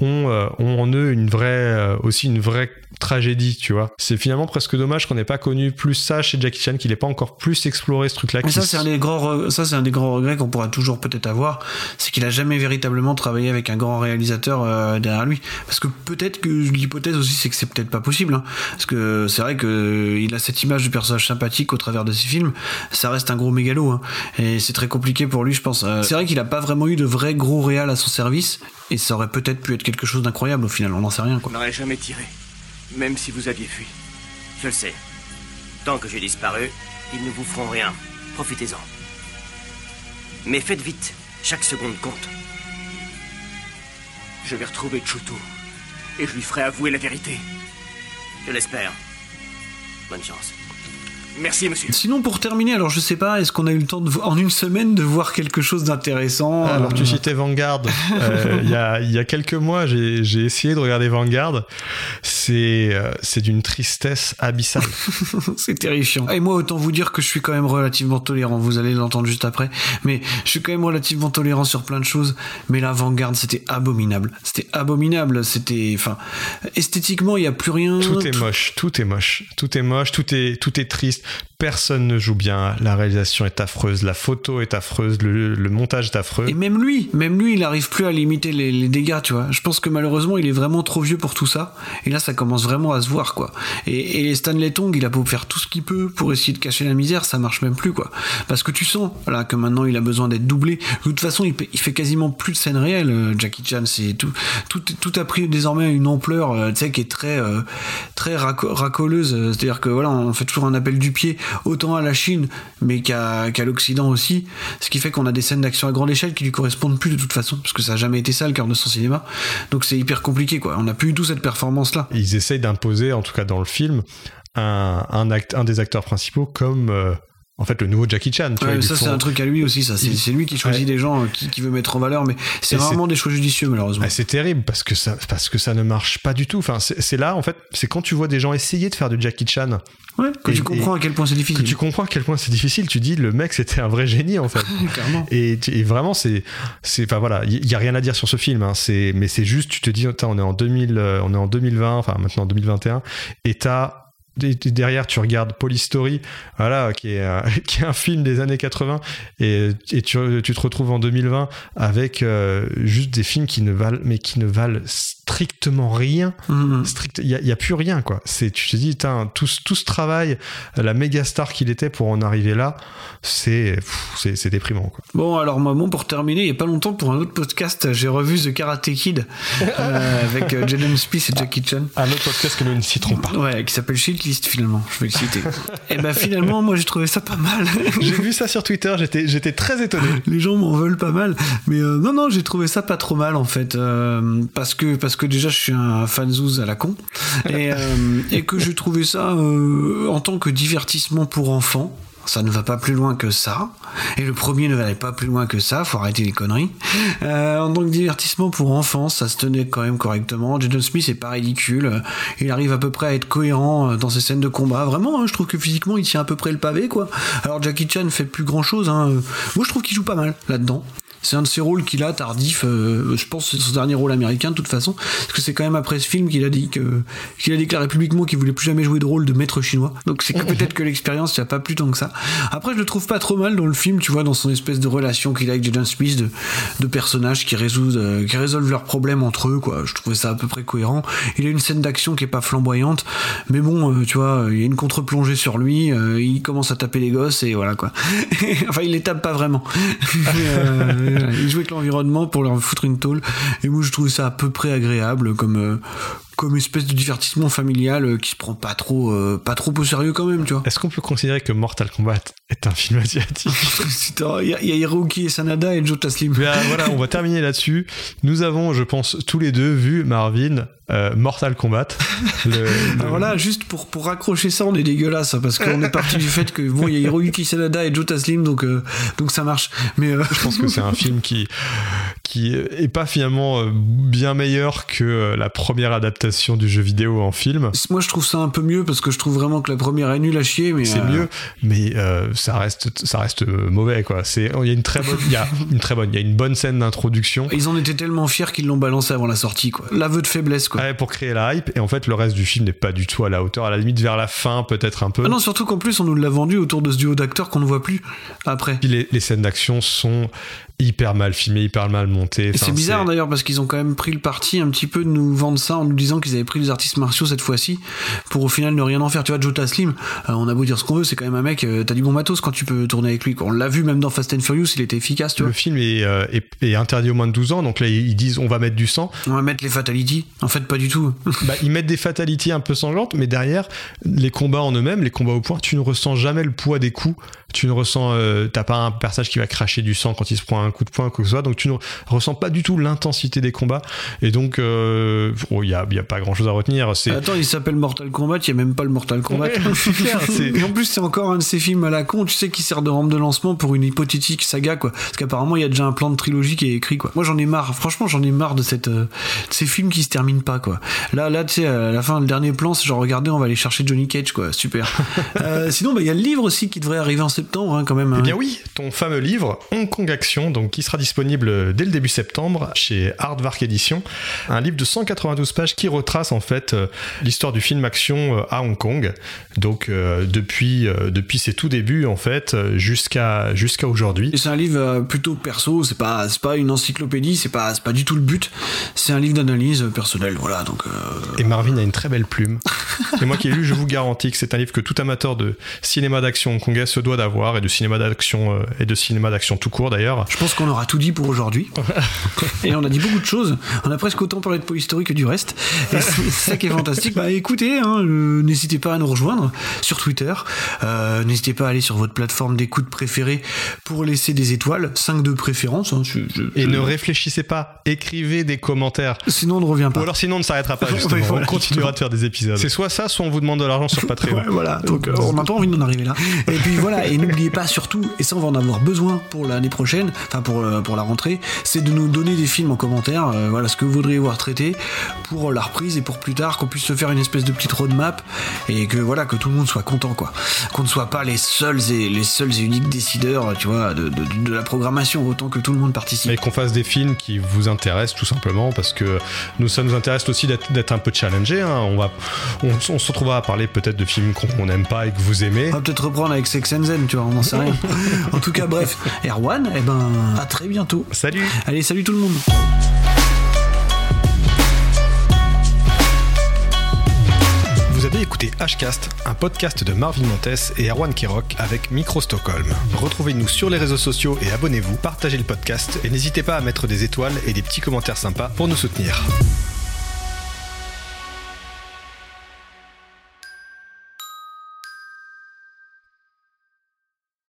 ont, euh, ont en eux une vraie, euh, aussi une vraie tragédie, tu vois. C'est finalement presque dommage qu'on n'ait pas connu plus ça chez Jackie Chan, qu'il n'ait pas encore plus exploré ce truc-là. Ça, c'est un des grands, ça, c'est un des grands regrets qu'on pourra toujours peut-être avoir, c'est qu'il a jamais véritablement travaillé avec un grand réalisateur euh, derrière lui. Parce que peut-être que l'hypothèse aussi, c'est que c'est peut-être pas possible. hein. Parce que c'est vrai que il a cette image du personnage sympathique au travers de ses films. Ça reste un gros mégalo, hein. et c'est très compliqué pour lui, je pense. C'est vrai qu'il a pas vraiment eu de vrai gros à son service, et ça aurait peut-être pu être quelque chose d'incroyable au final. On n'en sait rien. On n'aurait jamais tiré, même si vous aviez fui. Je le sais. Tant que j'ai disparu, ils ne vous feront rien. Profitez-en. Mais faites vite. Chaque seconde compte. Je vais retrouver Chutu. Et je lui ferai avouer la vérité. Je l'espère. Bonne chance. Merci, monsieur. Sinon, pour terminer, alors je sais pas, est-ce qu'on a eu le temps de, en une semaine de voir quelque chose d'intéressant Alors tu Euh, citais Vanguard. Euh, Il y, a, il y a quelques mois, j'ai essayé de regarder Vanguard. C'est euh, c'est d'une tristesse abyssale. c'est terrifiant. Et moi, autant vous dire que je suis quand même relativement tolérant. Vous allez l'entendre juste après. Mais je suis quand même relativement tolérant sur plein de choses. Mais la Vanguard, c'était abominable. C'était abominable. C'était, enfin, esthétiquement, il y a plus rien. Tout est moche, tout est moche, tout est moche, tout est, tout est triste. Personne ne joue bien. La réalisation est affreuse, la photo est affreuse, le, montage est affreux. Et même lui, même lui, il arrive plus à limiter les, dégâts, tu vois. Je pense que malheureusement, il est vraiment trop vieux pour tout ça. Et là, ça commence vraiment à se voir, quoi. Et, et Stanley Tong, il a beau faire tout ce qu'il peut pour essayer de cacher la misère, ça marche même plus, quoi. Parce que tu sens, là, que maintenant, il a besoin d'être doublé. De toute façon, il, il fait quasiment plus de scènes réelles, euh, Jackie Chan. C'est tout, tout, a pris désormais une ampleur, euh, tu sais, qui est très, euh, très raco- racoleuse. C'est-à-dire que voilà, on fait toujours un appel du autant à la Chine, mais qu'à l'Occident aussi. Ce qui fait qu'on a des scènes d'action à grande échelle qui lui correspondent plus de toute façon, parce que ça a jamais été ça le cœur de son cinéma. Donc c'est hyper compliqué, quoi. On n'a plus du tout cette performance-là. Ils essayent d'imposer, en tout cas dans le film, un, un, act- un des acteurs principaux comme euh, en fait le nouveau Jackie Chan. tu vois, Ouais, ils ça, c'est font- un truc à lui aussi, ça. C'est Il- lui qui choisit Ouais. des gens euh, qui, qui veut mettre en valeur, mais c'est rarement des choix judicieux, malheureusement. Ah, c'est terrible parce que ça parce que ça ne marche pas du tout. Enfin, c'est c'est là en fait, c'est quand tu vois des gens essayer de faire du Jackie Chan. Ouais, que Et- tu comprends à quel point c'est difficile. Que tu comprends à quel point c'est difficile. Tu dis le mec c'était un vrai génie en fait. Clairement. Et, vraiment c'est c'est enfin voilà, il y, a rien à dire sur ce film. Hein. C'est mais c'est juste tu te dis on est en 2000 euh, on est en 2020 enfin maintenant en 2021 et t'as derrière tu regardes Police Story voilà qui est un, qui est un film des années 80 et, tu te retrouves en 2020 avec euh, juste des films qui ne valent mais qui ne valent strictement rien Mhm. strict il y, a- plus rien quoi c'est tu te dis tout, ce- tout ce travail la méga star qu'il était pour en arriver là c'est c'est c'est déprimant quoi Bon, alors bon, pour terminer, il y a pas longtemps, pour un autre podcast, j'ai revu The Karate Kid euh, avec euh, Jaden Smith et Jackie Chan. un autre podcast que nous ne citerons pas Ouais, qui s'appelle Shitlist finalement, je vais le citer. et ben finalement, moi j'ai trouvé ça pas mal. j'ai vu ça sur Twitter j'étais j'étais très étonné Les gens m'en veulent pas mal, mais euh, non non, j'ai trouvé ça pas trop mal en fait, euh, parce que parce que déjà je suis un fanzouz à la con et euh, et que j'ai trouvé ça euh, en tant que divertissement pour enfants. Ça ne va pas plus loin que ça. Et le premier ne va pas plus loin que ça. Faut arrêter les conneries. Euh, en tant que divertissement pour enfants, ça se tenait quand même correctement. Jaden Smith est pas ridicule. Il arrive à peu près à être cohérent dans ses scènes de combat. Vraiment, hein, je trouve que physiquement, il tient à peu près le pavé, quoi. Alors Jackie Chan fait plus grand chose. Hein. Moi, je trouve qu'il joue pas mal là-dedans. C'est un de ses rôles qu'il a tardif. euh, je pense que c'est son dernier rôle américain de toute façon, parce que c'est quand même après ce film qu'il a dit que qu'il a déclaré publiquement qu'il voulait plus jamais jouer de rôle de maître chinois. Donc c'est que peut-être que l'expérience n'y a pas plus tant que ça. Après, je le trouve pas trop mal dans le film, tu vois, dans son espèce de relation qu'il a avec Jaden Smith, de, de personnages qui résolvent, euh, qui résolvent leurs problèmes entre eux, quoi. Je trouvais ça à peu près cohérent. Il a une scène d'action qui est pas flamboyante, mais bon, euh, tu vois, il y a une contre-plongée sur lui, il commence à taper les gosses et voilà quoi. enfin, il les tape pas vraiment. Mais, euh, il joue avec l'environnement pour leur foutre une tôle. Et moi, je trouve ça à peu près agréable comme. Comme espèce de divertissement familial euh, qui se prend pas trop euh, pas trop au sérieux quand même tu vois Est-ce qu'on peut considérer que Mortal Kombat est un film asiatique il y, a- Hiroki et Sanada et Joe Taslim Ben, voilà, on va terminer là-dessus. Nous avons, je pense, tous les deux vu Marvin euh, Mortal Kombat. Le- le- Alors là, juste pour, pour raccrocher ça, on est dégueulasse hein, parce qu'on est parti du fait que bon, il y a Hiroyuki Sanada et Joe Taslim, donc euh, donc ça marche. Mais Je pense que c'est un film qui qui est pas finalement bien meilleur que la première adaptation du jeu vidéo en film. moi, je trouve ça un peu mieux parce que je trouve vraiment que la première est nulle à chier. Mais C'est euh, mieux, mais euh, ça reste ça reste euh, mauvais quoi. C'est il y a une très bonne il y a une très bonne il y a une bonne scène d'introduction. Ils en étaient tellement fiers qu'ils l'ont balancé avant la sortie, quoi. L'aveu de faiblesse, quoi. Ouais, pour créer la hype et en fait le reste du film n'est pas du tout à la hauteur à la limite vers la fin peut-être un peu Ah non, surtout qu'en plus, on nous l'a vendu autour de ce duo d'acteurs qu'on ne voit plus après. Puis les, les scènes d'action sont hyper mal filmées hyper mal montées Et Enfin, c'est bizarre d'ailleurs parce qu'ils ont quand même pris le parti un petit peu de nous vendre ça en nous disant qu'ils avaient pris les artistes martiaux cette fois-ci pour au final ne rien en faire. Tu vois, Joe Taslim, euh, on a beau dire ce qu'on veut, c'est quand même un mec, euh, t'as du bon matos quand tu peux tourner avec lui. On l'a vu même dans Fast and Furious, il était efficace, tu vois. le film est, euh, est, est interdit aux moins de 12 ans donc là ils disent on va mettre du sang On va mettre les fatalities. En fait, pas du tout. bah, ils mettent des fatalities un peu sanglantes, mais derrière, les combats en eux-mêmes, les combats au point, tu ne ressens jamais le poids des coups. Tu ne ressens, euh, t'as pas un personnage qui va cracher du sang quand il se prend un coup de poing, quoi que ce soit. Donc tu ne ressens pas du tout l'intensité des combats. Et donc, euh, oh, il y a, il y a pas grand-chose à retenir. C'est Attends, il s'appelle Mortal Kombat, il y a même pas le Mortal Kombat. Ouais, clair, Et en plus, c'est encore un de ces films à la con, tu sais, qui sert de rampe de lancement pour une hypothétique saga, quoi. Parce qu'apparemment, il y a déjà un plan de trilogie qui est écrit, quoi. Moi, j'en ai marre. Franchement, j'en ai marre de cette, euh, de ces films qui se terminent pas, quoi. Là, là, tu sais, à la fin, le dernier plan, c'est genre, regardez, on va aller chercher Johnny Cage, quoi. Super. Euh, sinon, bah, il y a le livre aussi qui devrait arriver en septembre, hein, quand même. Eh hein. bien oui, ton fameux livre Hong Kong Action, donc qui sera disponible dès le début septembre chez Hardvark Edition, un livre de 192 pages qui retrace en fait euh, l'histoire du film action euh, à Hong Kong, donc euh, depuis euh, depuis ses tout débuts en fait jusqu'à jusqu'à aujourd'hui. C'est un livre euh, plutôt perso, c'est pas, c'est pas une encyclopédie, c'est pas, c'est pas du tout le but. C'est un livre d'analyse personnelle, voilà. Donc, euh, Et Marvin a une très belle plume. Et moi qui ai lu, je vous garantis que c'est un livre que tout amateur de cinéma d'action hongkongais se doit d'avoir et de cinéma d'action euh, et de cinéma d'action tout court d'ailleurs. Je pense qu'on aura tout dit pour aujourd'hui. Et on a dit beaucoup de choses. On a presque autant parlé de polystory que du reste. Et c'est ça qui est fantastique. Bah écoutez, hein, euh, n'hésitez pas à nous rejoindre sur Twitter. Euh, n'hésitez pas à aller sur votre plateforme d'écoute préférée pour laisser des étoiles, 5 de préférence. hein, je- je- Et je- ne réfléchissez pas, écrivez des commentaires. Sinon on ne revient pas. Ou alors sinon on ne s'arrêtera pas Ouais, justement, voilà, on continuera de faire des épisodes. C'est soit ça, soit on vous demande de l'argent sur Patreon. Ouais, voilà, donc euh, on n'a pas envie d'en arriver là. Et puis voilà, et n'oubliez pas surtout, et ça on va en avoir besoin pour l'année prochaine, enfin pour, euh, pour la rentrée, c'est de nous donner des films en commentaire, euh, voilà ce que vous voudriez voir traité pour la reprise et pour plus tard qu'on puisse se faire une espèce de petite roadmap et que voilà que tout le monde soit content quoi, qu'on ne soit pas les seuls et les seuls et uniques décideurs, tu vois, de, de- de la programmation autant que tout le monde participe. Et qu'on fasse des films qui vous intéressent tout simplement parce que nous ça nous intéresse aussi d'être d'être un peu challengé. hein. On va, on, on se retrouvera à parler peut-être de films qu'on n'aime pas et que vous aimez. On va peut-être reprendre avec Sex and Zen, tu vois, on n'en sait rien. en tout cas, bref, Erwan, eh ben, à très bientôt. Salut Allez, salut tout le monde Vous avez écouté Hcast, un podcast de Marvin Montes et Erwan Kirok avec Micro Stockholm. Retrouvez-nous sur les réseaux sociaux et abonnez-vous, partagez le podcast et n'hésitez pas à mettre des étoiles et des petits commentaires sympas pour nous soutenir.